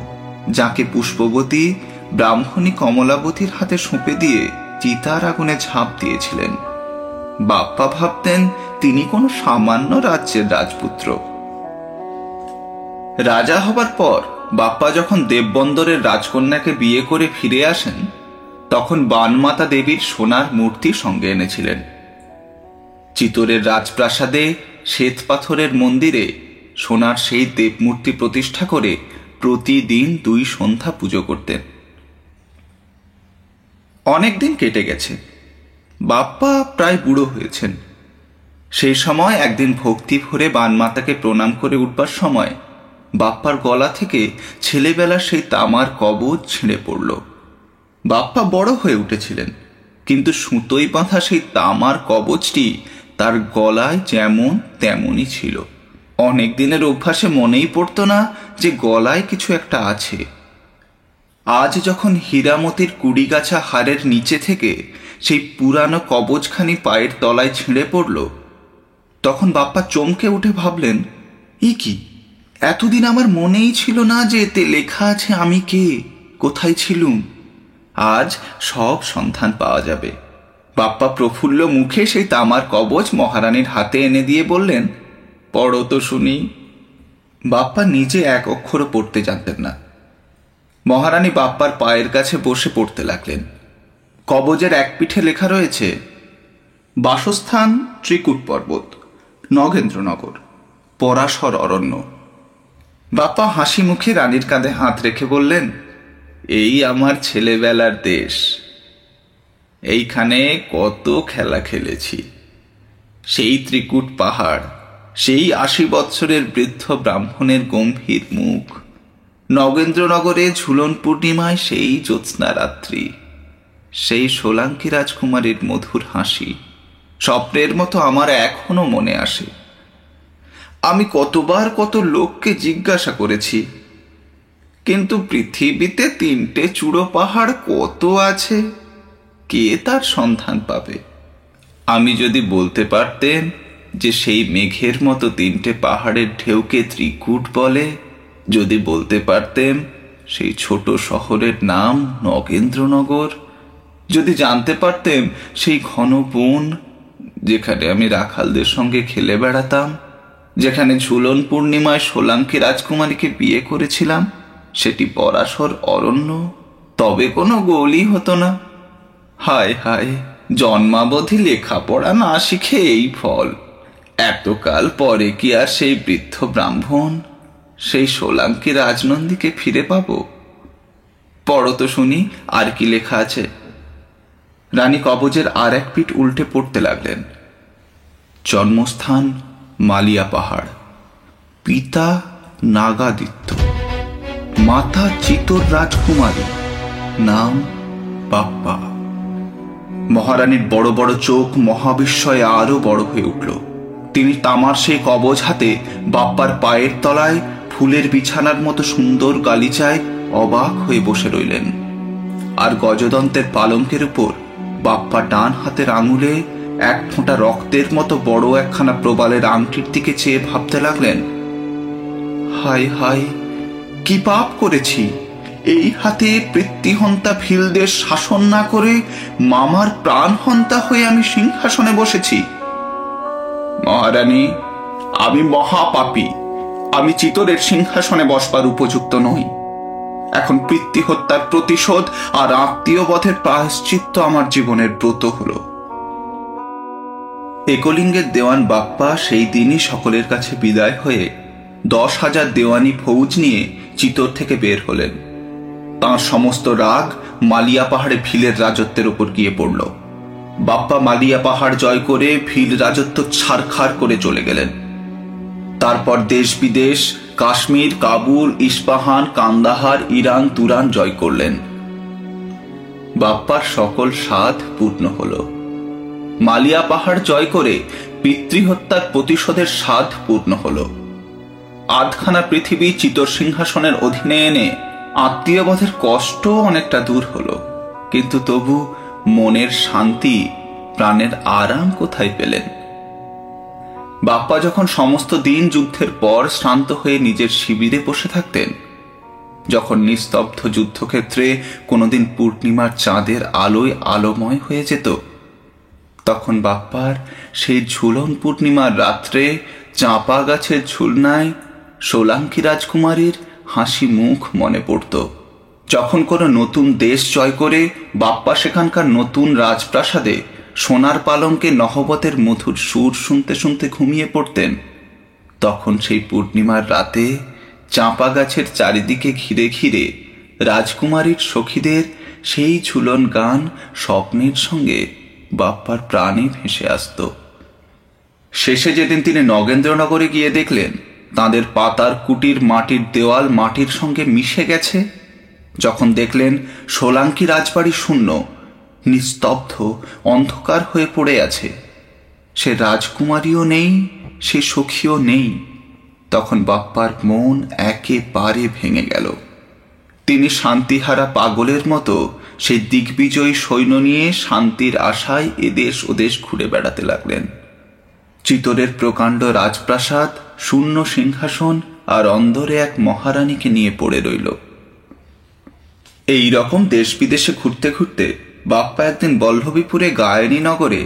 যাকে পুষ্পবতী ব্রাহ্মণী কমলাবতীর হাতে সঁপে দিয়ে চিতার আগুনে ঝাঁপ দিয়েছিলেন। বাপ্পা ভাবতেন তিনি কোনো সামান্য রাজ্যের রাজপুত্র। রাজা হবার পর বাপ্পা যখন দেববন্দরের রাজকন্যাকে বিয়ে করে ফিরে আসেন, তখন বানমাতা দেবীর সোনার মূর্তি সঙ্গে এনেছিলেন। চিতরের রাজপ্রাসাদে শ্বেত পাথরের মন্দিরে সোনার সেই দেবমূর্তি প্রতিষ্ঠা করে প্রতিদিন দুই সন্ধ্যা পুজো করতেন। অনেক দিন কেটে গেছে। বাপ্পা প্রায় বুড়ো হয়েছেন। সেই সময় একদিন ভক্তি ভরে বানমাতাকে প্রণাম করে উঠবার সময় বাপ্পার গলা থেকে ছেলেবেলার সেই তামার কবচ ছিঁড়ে পড়ল। বাপ্পা বড় হয়ে উঠেছিলেন, কিন্তু সুতোই বাঁধা সেই তামার কবচটি তার গলায় যেমন তেমনই ছিল। অনেক দিনের অভ্যাসে মনেই পড়তো না যে গলায় কিছু একটা আছে। আজ যখন হীরামতির কুড়িগাছা হারের নিচে থেকে সেই পুরানো কবচখানি পায়ের তলায় ছিঁড়ে পড়ল, তখন বাপ্পা চমকে উঠে ভাবলেন ই কি? এতদিন আমার মনেই ছিল না যে এতে লেখা আছে আমি কে, কোথায় ছিলুম। আজ সব সন্ধান পাওয়া যাবে। বাপ্পা প্রফুল্ল মুখে সেই তামার কবচ মহারানীর হাতে এনে দিয়ে বললেন, পড়ো তো শুনি। বাপ্পা নিজে এক অক্ষরও পড়তে জানতেন না। মহারানী বাপ্পার পায়ের কাছে বসে পড়তে লাগলেন। কবজের এক পিঠে লেখা রয়েছে, বাসস্থান ত্রিকুট পর্বত নগেন্দ্রনগর, পরাশর অরণ্য। বাপ্পা হাসি মুখে রানীর কাঁধে হাত রেখে বললেন, এই আমার ছেলেবেলার দেশ। এইখানে কত খেলা খেলেছি। সেই ত্রিকুট পাহাড়, সেই আশি বৎসরের বৃদ্ধ ব্রাহ্মণের গম্ভীর মুখ। নগেন্দ্রনগরে ঝুলন পূর্ণিমায় সেই জ্যোৎস্না রাত্রি। সেই সোলাঙ্কি রাজকুমারীর মধুর হাসি। স্বপ্নের মতো আমার এখনও মনে আসে। আমি কতবার কত লোককে জিজ্ঞাসা করেছি। কিন্তু পৃথিবীতে তিনটে চূড়ো পাহাড় কত আছে? কে তার সন্ধান পাবে? আমি যদি বলতে পারতেন যে সেই মেঘের মতো তিনটে পাহাড়ের ঢেউকে ত্রিকুট বলে, যদি বলতে পারতেন সেই ছোট শহরের নাম নগেন্দ্রনগর, যদি জানতে পারতেন সেই ঘন বন যেখানে আমি রাখালদের সঙ্গে খেলে বেড়াতাম যেখানে ঝুলন পূর্ণিমায় সোলাঙ্কি রাজকুমারীকে বিয়ে করেছিলাম, সেটি পরাশর অরণ্য, তবে কোনো গোলই হতো না। হায় হায়, জন্মাবধি লেখাপড়া না শিখে এই ফল। এতকাল পরে কি আর সেই বৃদ্ধ ব্রাহ্মণ, সেই সোলাঙ্কি রাজনন্দীকে ফিরে পাব? পড়ো তো শুনি, আর কি লেখা আছে? রানী কবজের আর এক পিঠ উল্টে পড়তে লাগলেন। জন্মস্থান মালিয়া পাহাড়। পিতা নাগাদিত্য। মাতা চিতর রাজকুমারী। নাম বাপ্পা। মহারানীর বড় বড় চোখ মহাবিস্ময়ে আরও বড় হয়ে উঠল। তিনি তামার সেই কবজ হাতে বাপ্পার পায়ের তলায় ফুলের বিছানার মতো সুন্দর গালিচায় অবাক হয়ে বসে রইলেন। আর গজদন্তের পালঙ্কের উপর বাপ্পা ডান হাতের আঙুলে এক ফোঁটা রক্তের মতো বড় একখানা প্রবালের আংটির দিকে চেয়ে ভাবতে লাগলেন হাই হাই কি পাপ করেছি? এই হাতে পৃথিহন্তা ফিলদের শাসন না করে মামার প্রাণহন্তা হয়ে আমি সিংহাসনে বসেছি। মহারানী, আমি মহাপাপী, আমি চিতরের সিংহাসনে বসবার উপযুক্ত নই। এখন পিতৃ হত্যার প্রতিশোধ আর আত্মীয় বধের প্রায়শ্চিত্ত আমার জীবনের ব্রত হল। একলিঙ্গের দেওয়ান বাপ্পা সেই দিনই সকলের কাছে বিদায় হয়ে দশ হাজার দেওয়ানি ফৌজ নিয়ে চিতর থেকে বের হলেন। তাঁর সমস্ত রাগ মালিয়া পাহাড়ে ভিলের রাজত্বের উপর গিয়ে পড়ল। বাপ্পা মালিয়া পাহাড় জয় করে ভিল রাজত্ব ছাড়খাড় করে চলে গেলেন। তারপর দেশ বিদেশ, Kashmir, Kabul, Isfahan, Kandahar, Iran, Turan জয় করলেন। বাপ্পার সকল স্বাদ পূর্ণ হল। মালিয়া পাহাড় জয় করে পিতৃহত্যার প্রতিশোধের স্বাদ পূর্ণ হল। আধখানা পৃথিবী চিতর সিংহাসনের অধীনে এনে আত্মীয়বধের কষ্ট অনেকটা দূর হল। কিন্তু তবু মনের শান্তি প্রাণের আরাম কোথায় পেলেন? বাপ্পা যখন সমস্ত দিন যুদ্ধের পর শ্রান্ত হয়ে নিজের শিবিরে বসে থাকতেন, যখন নিস্তব্ধ যুদ্ধক্ষেত্রে কোনোদিন পূর্ণিমার চাঁদের আলোয় আলোময় হয়ে যেত তখন বাপ্পার সেই ঝুলন পূর্ণিমার রাত্রে চাঁপা গাছের ঝুলনায় সোলাঙ্কি রাজকুমারীর হাসি মুখ মনে পড়ত। যখন কোনো নতুন দেশ জয় করে বাপ্পা সেখানকার নতুন রাজপ্রাসাদে সোনার পালঙ্কে নহবতের মধুর সুর শুনতে শুনতে ঘুমিয়ে পড়তেন, তখন সেই পূর্ণিমার রাতে চাঁপা গাছের চারিদিকে ঘিরে ঘিরে রাজকুমারীর সখীদের সেই ঝুলন গান স্বপ্নের সঙ্গে বাপ্পার প্রাণে ভেসে আসত। শেষে যেদিন তিনি নগেন্দ্রনগরে গিয়ে দেখলেন, তাদের পাতার কুটির মাটির দেওয়াল মাটির সঙ্গে মিশে গেছে, যখন দেখলেন সোলাঙ্কি রাজবাড়ি শূন্য, নিস্তব্ধ, অন্ধকার হয়ে পড়ে আছে। সে রাজকুমারীও নেই, সে সখীও নেই। তখন বাপ্পার মন একেবারে ভেঙে গেল। তিনি শান্তিহারা পাগলের মতো সেই দিগ্বিজয়ী সৈন্য নিয়ে শান্তির আশায় এদেশ ওদেশ ঘুরে বেড়াতে লাগলেন। চিতরের প্রকাণ্ড রাজপ্রাসাদ, শূন্য সিংহাসন আর অন্ধরে এক মহারানীকে নিয়ে পড়ে রইল। এই রকম দেশ বিদেশে ঘুরতে ঘুরতে বাপ্পা একদিন বল্লভীপুরে গায়নী নগরে,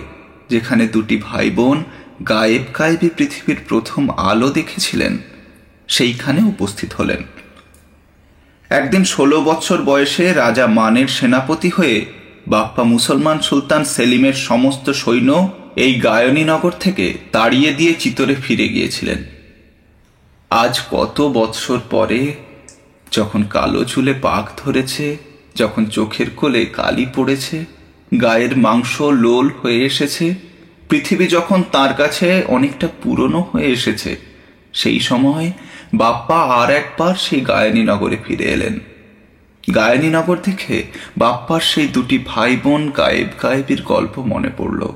যেখানে দুটি ভাই বোন গায়েব গায়েবী পৃথিবীর প্রথম আলো দেখেছিলেন, সেইখানে উপস্থিত হলেন। একদিন ষোলো বৎসর বয়সে রাজা মানের সেনাপতি হয়ে বাপ্পা মুসলমান সুলতান সেলিমের সমস্ত সৈন্য এই গায়নীনগর থেকে তাড়িয়ে দিয়ে চিতরে ফিরে গিয়েছিলেন। আজ কত বৎসর পরে যখন কালো চুলে পাক ধরেছে, যখন চোখের কোলে কালি পড়েছে, গায়ের মাংস লোল হয়ে এসেছে, পৃথিবী যখন তার কাছে অনেকটা পুরনো হয়ে এসেছে, সেই সময় বাপ্পা আর একবার সেই গায়নী নগরে ফিরে এলেন। গায়নী নগর থেকে বাপ্পার সেই দুটি ভাই বোন গায়েব গায়েবীর গল্প মনে পড়ল।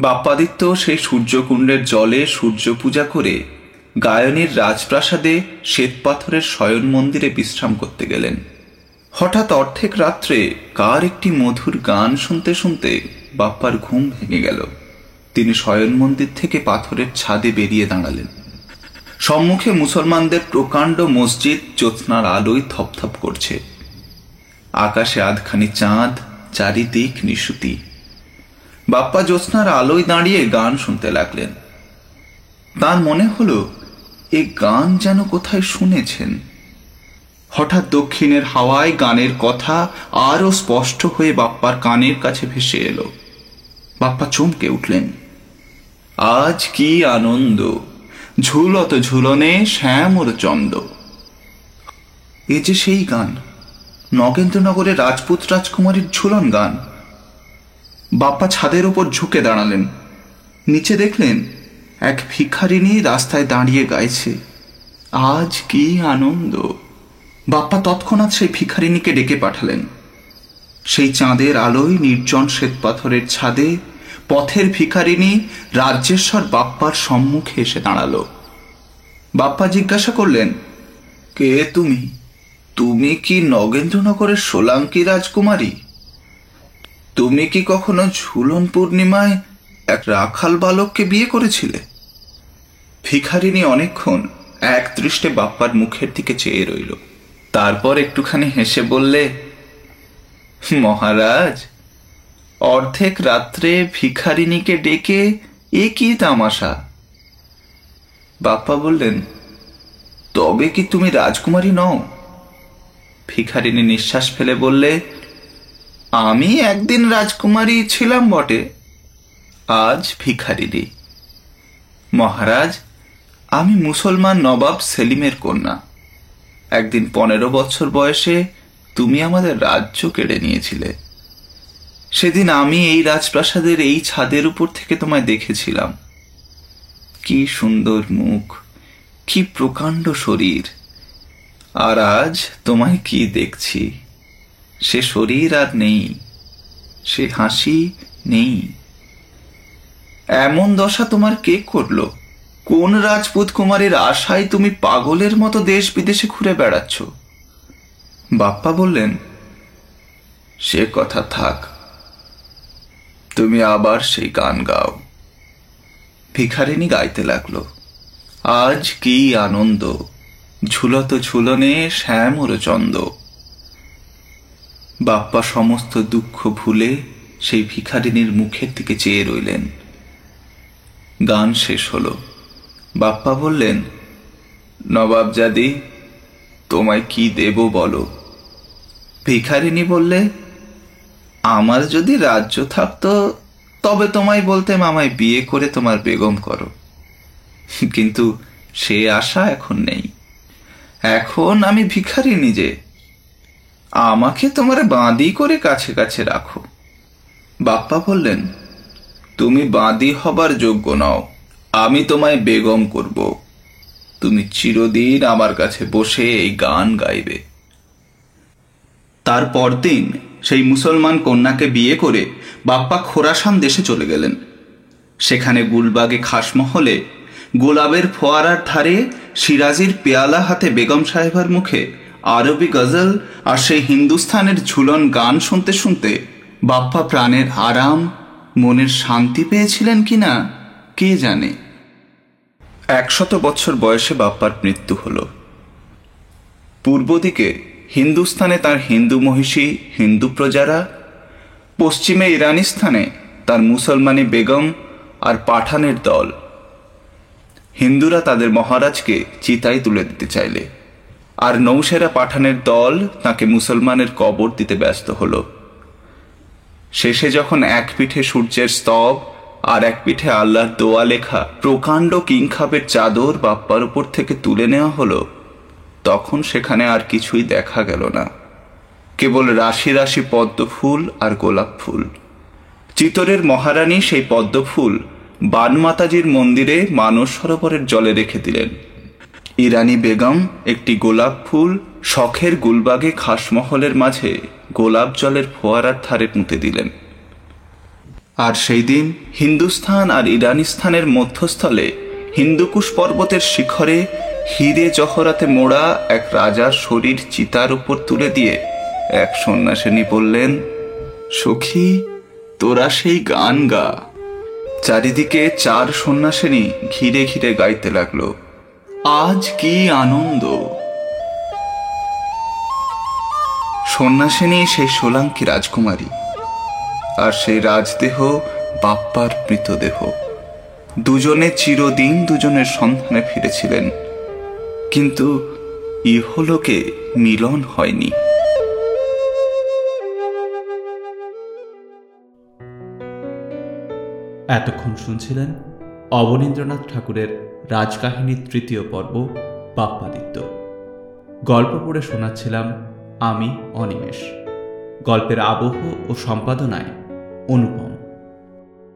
বাপ্পাদিত্য সেই সূর্যকুণ্ডের জলে সূর্য পূজা করে গায়নীর রাজপ্রাসাদে শ্বেতপাথরের শয়ন মন্দিরে বিশ্রাম করতে গেলেন। হঠাৎ অর্ধেক রাত্রে কার একটি মধুর গান শুনতে শুনতে বাপ্পার ঘুম ভেঙে গেল। তিনি শয়ন মন্দির থেকে পাথরের ছাদে বেরিয়ে দাঁড়ালেন। সম্মুখে মুসলমানদের প্রকাণ্ড মসজিদ, জ্যোৎস্নার আলোয় থপথপ করছে। আকাশে আধখানি চাঁদ, চারিদিক নিশুতি। বাপ্পা জ্যোৎস্নার আলোয় দাঁড়িয়ে গান শুনতে লাগলেন। তার মনে হলো, এ গান যেন কোথায় শুনেছেন। হঠাৎ দক্ষিণের হাওয়ায় গানের কথা আরও স্পষ্ট হয়ে বাপ্পার কানের কাছে ভেসে এলো। বাপ্পা চমকে উঠলেন। আজ কি আনন্দ! ঝুলত ঝুলনে শ্যামর চন্দ। এ যে সেই গান, নগেন্দ্রনগরের রাজপুত রাজকুমারীর ঝুলন গান। বাপ্পা ছাদের উপর ঝুঁকে দাঁড়ালেন। নিচে দেখলেন, এক ভিখারিনী রাস্তায় দাঁড়িয়ে গাইছে। আজ কি আনন্দ! বাপ্পা তৎক্ষণাৎ সেই ভিখারিনীকে ডেকে পাঠালেন। সেই চাঁদের আলোয় নির্জন শ্বেতপাথরের ছাদে পথের ভিখারিনী রাজ্যেশ্বর বাপ্পার সম্মুখে এসে দাঁড়াল। বাপ্পা জিজ্ঞাসা করলেন, কে তুমি? তুমি কি নগেন্দ্রনগরের সোলাঙ্কি রাজকুমারী? তুমি কি কখনো ঝুলন পূর্ণিমায় এক রাখাল বালককে বিয়ে করেছিলে? ভিখারিনী অনেকক্ষণ এক দৃষ্টে বাপ্পার মুখের দিকে চেয়ে রইল। তারপর একটুখানি হেসে বললে, মহারাজ অর্ধেক রাত্রে ভিখারিনীকে ডেকে, এ কি তামাশা? বাপ্পা বললেন, তবে কি তুমি রাজকুমারী নও? ভিখারিনী নিঃশ্বাস ফেলে বললে, আমি একদিন রাজকুমারী ছিলাম বটে, আজ ভিখারিনী মহারাজ, আমি মুসলমান নবাব সেলিমের কন্যা। একদিন পনেরো বছর বয়সে তুমি আমাদের রাজ্য কেড়ে নিয়েছিলে। সেদিন আমি এই রাজপ্রাসাদের এই ছাদের উপর থেকে তোমায় দেখেছিলাম। কি সুন্দর মুখ, কি প্রকাণ্ড শরীর। আর আজ তোমায় কি দেখছি? সে শরীর আর নেই, সে হাসি নেই। এমন দশা তোমার কে করল? কোন রাজপুত কুমারের আশায় তুমি পাগলের মতো দেশ বিদেশে ঘুরে বেড়াচ্ছ? বাপ্পা বললেন, সে কথা থাক। তুমি আবার সেই গান গাও। ভিখারিনী গাইতে লাগল। আজ কি আনন্দ। ঝুলত ঝুলনে শ্যামর চন্দ। বাপ্পা সমস্ত দুঃখ ভুলে সেই ভিখারিনীর মুখের দিকে চেয়ে রইলেন। গান শেষ হলো। বাপ্পা বললেন, নবাবজাদি, তোমায় কি দেব বলো? ভিখারিনী বললে আমার যদি রাজ্য থাকতো, তবে তোমায় বলতেম আমায় বিয়ে করে তোমার বেগম করো। কিন্তু সে আশা এখন নেই। এখন আমি ভিখারি নিজে। আমাকে তোমার বাঁদি করে কাছে কাছে রাখো। বাপ্পা বললেন, তুমি বাঁদি হবার যোগ্য নও। আমি তোমায় বেগম করব। তুমি চিরদিন আমার কাছে বসে এই গান গাইবে। তার পরদিন সেই মুসলমান কন্যাকে বিয়ে করে বাপ্পা খোরাসান দেশে চলে গেলেন। সেখানে গুলবাগে খাসমহলে গোলাপের ফোয়ারার ধারে সিরাজির পেয়ালা হাতে বেগম সাহেবার মুখে আরবি গজল আর সেই হিন্দুস্থানের ঝুলন গান শুনতে শুনতে বাপ্পা প্রাণের আরাম, মনের শান্তি পেয়েছিলেন কিনা, কে জানে? একশত বছর বয়সে বাপ্পার মৃত্যু হল। পূর্ব দিকে হিন্দুস্থানে তার হিন্দু মহিষী, হিন্দু প্রজারা, পশ্চিমে ইরানিস্তানে তার মুসলমানি বেগম আর পাঠানের দল। হিন্দুরা তাদের মহারাজকে চিতায় তুলে দিতে চাইলে। আর নৌসেরা পাঠানের দল তাকে মুসলমানের কবর দিতে ব্যস্ত হল। শেষে যখন এক পিঠে সূর্যের স্তব আর এক পিঠে আল্লাহর দোয়া লেখা প্রকাণ্ড কিংখাবের চাদর বাপ্পার উপর থেকে তুলে নেওয়া হলো তখন সেখানে আর কিছুই দেখা গেল না। কেবল রাশি রাশি পদ্ম ফুল আর গোলাপ ফুল। চিতরের মহারানী সেই পদ্ম ফুল বানমাতাজির মন্দিরে মানস সরোবরের জলে রেখে দিলেন। ইরানি বেগম একটি গোলাপ ফুল শখের গুলবাগে খাসমহলের মাঝে গোলাপ জলের ফোয়ারার ধারে পুঁতে দিলেন। আর সেই দিন হিন্দুস্থান আর ইরানিস্তানের মধ্যস্থলে হিন্দুকুশ পর্বতের শিখরে হিরে জহরাতে মোড়া এক রাজার শরীর চিতার উপর তুলে দিয়ে এক সন্ন্যাসিনী বললেন, সখী, তোরা সেই গান গা। চারিদিকে চার সন্ন্যাসিনী ঘিরে ঘিরে গাইতে লাগল, আজ কি আনন্দ! সন্ন্যাসিনী সেই সোলাঙ্কি রাজকুমারী আর সেই রাজদেহ বাপ্পার মৃতদেহ। দুজনে চিরদিন দুজনের সন্ধানে ফিরেছিলেন। কিন্তু ইহলোকে মিলন হয়নি। এতক্ষণ শুনছিলেন অবনীন্দ্রনাথ ঠাকুরের রাজকাহিনীর তৃতীয় পর্ব, বাপ্পাদিত্য। গল্প পড়ে শোনাচ্ছিলাম আমি, অনিমেষ। গল্পের আবহ ও সম্পাদনায় অনুপম।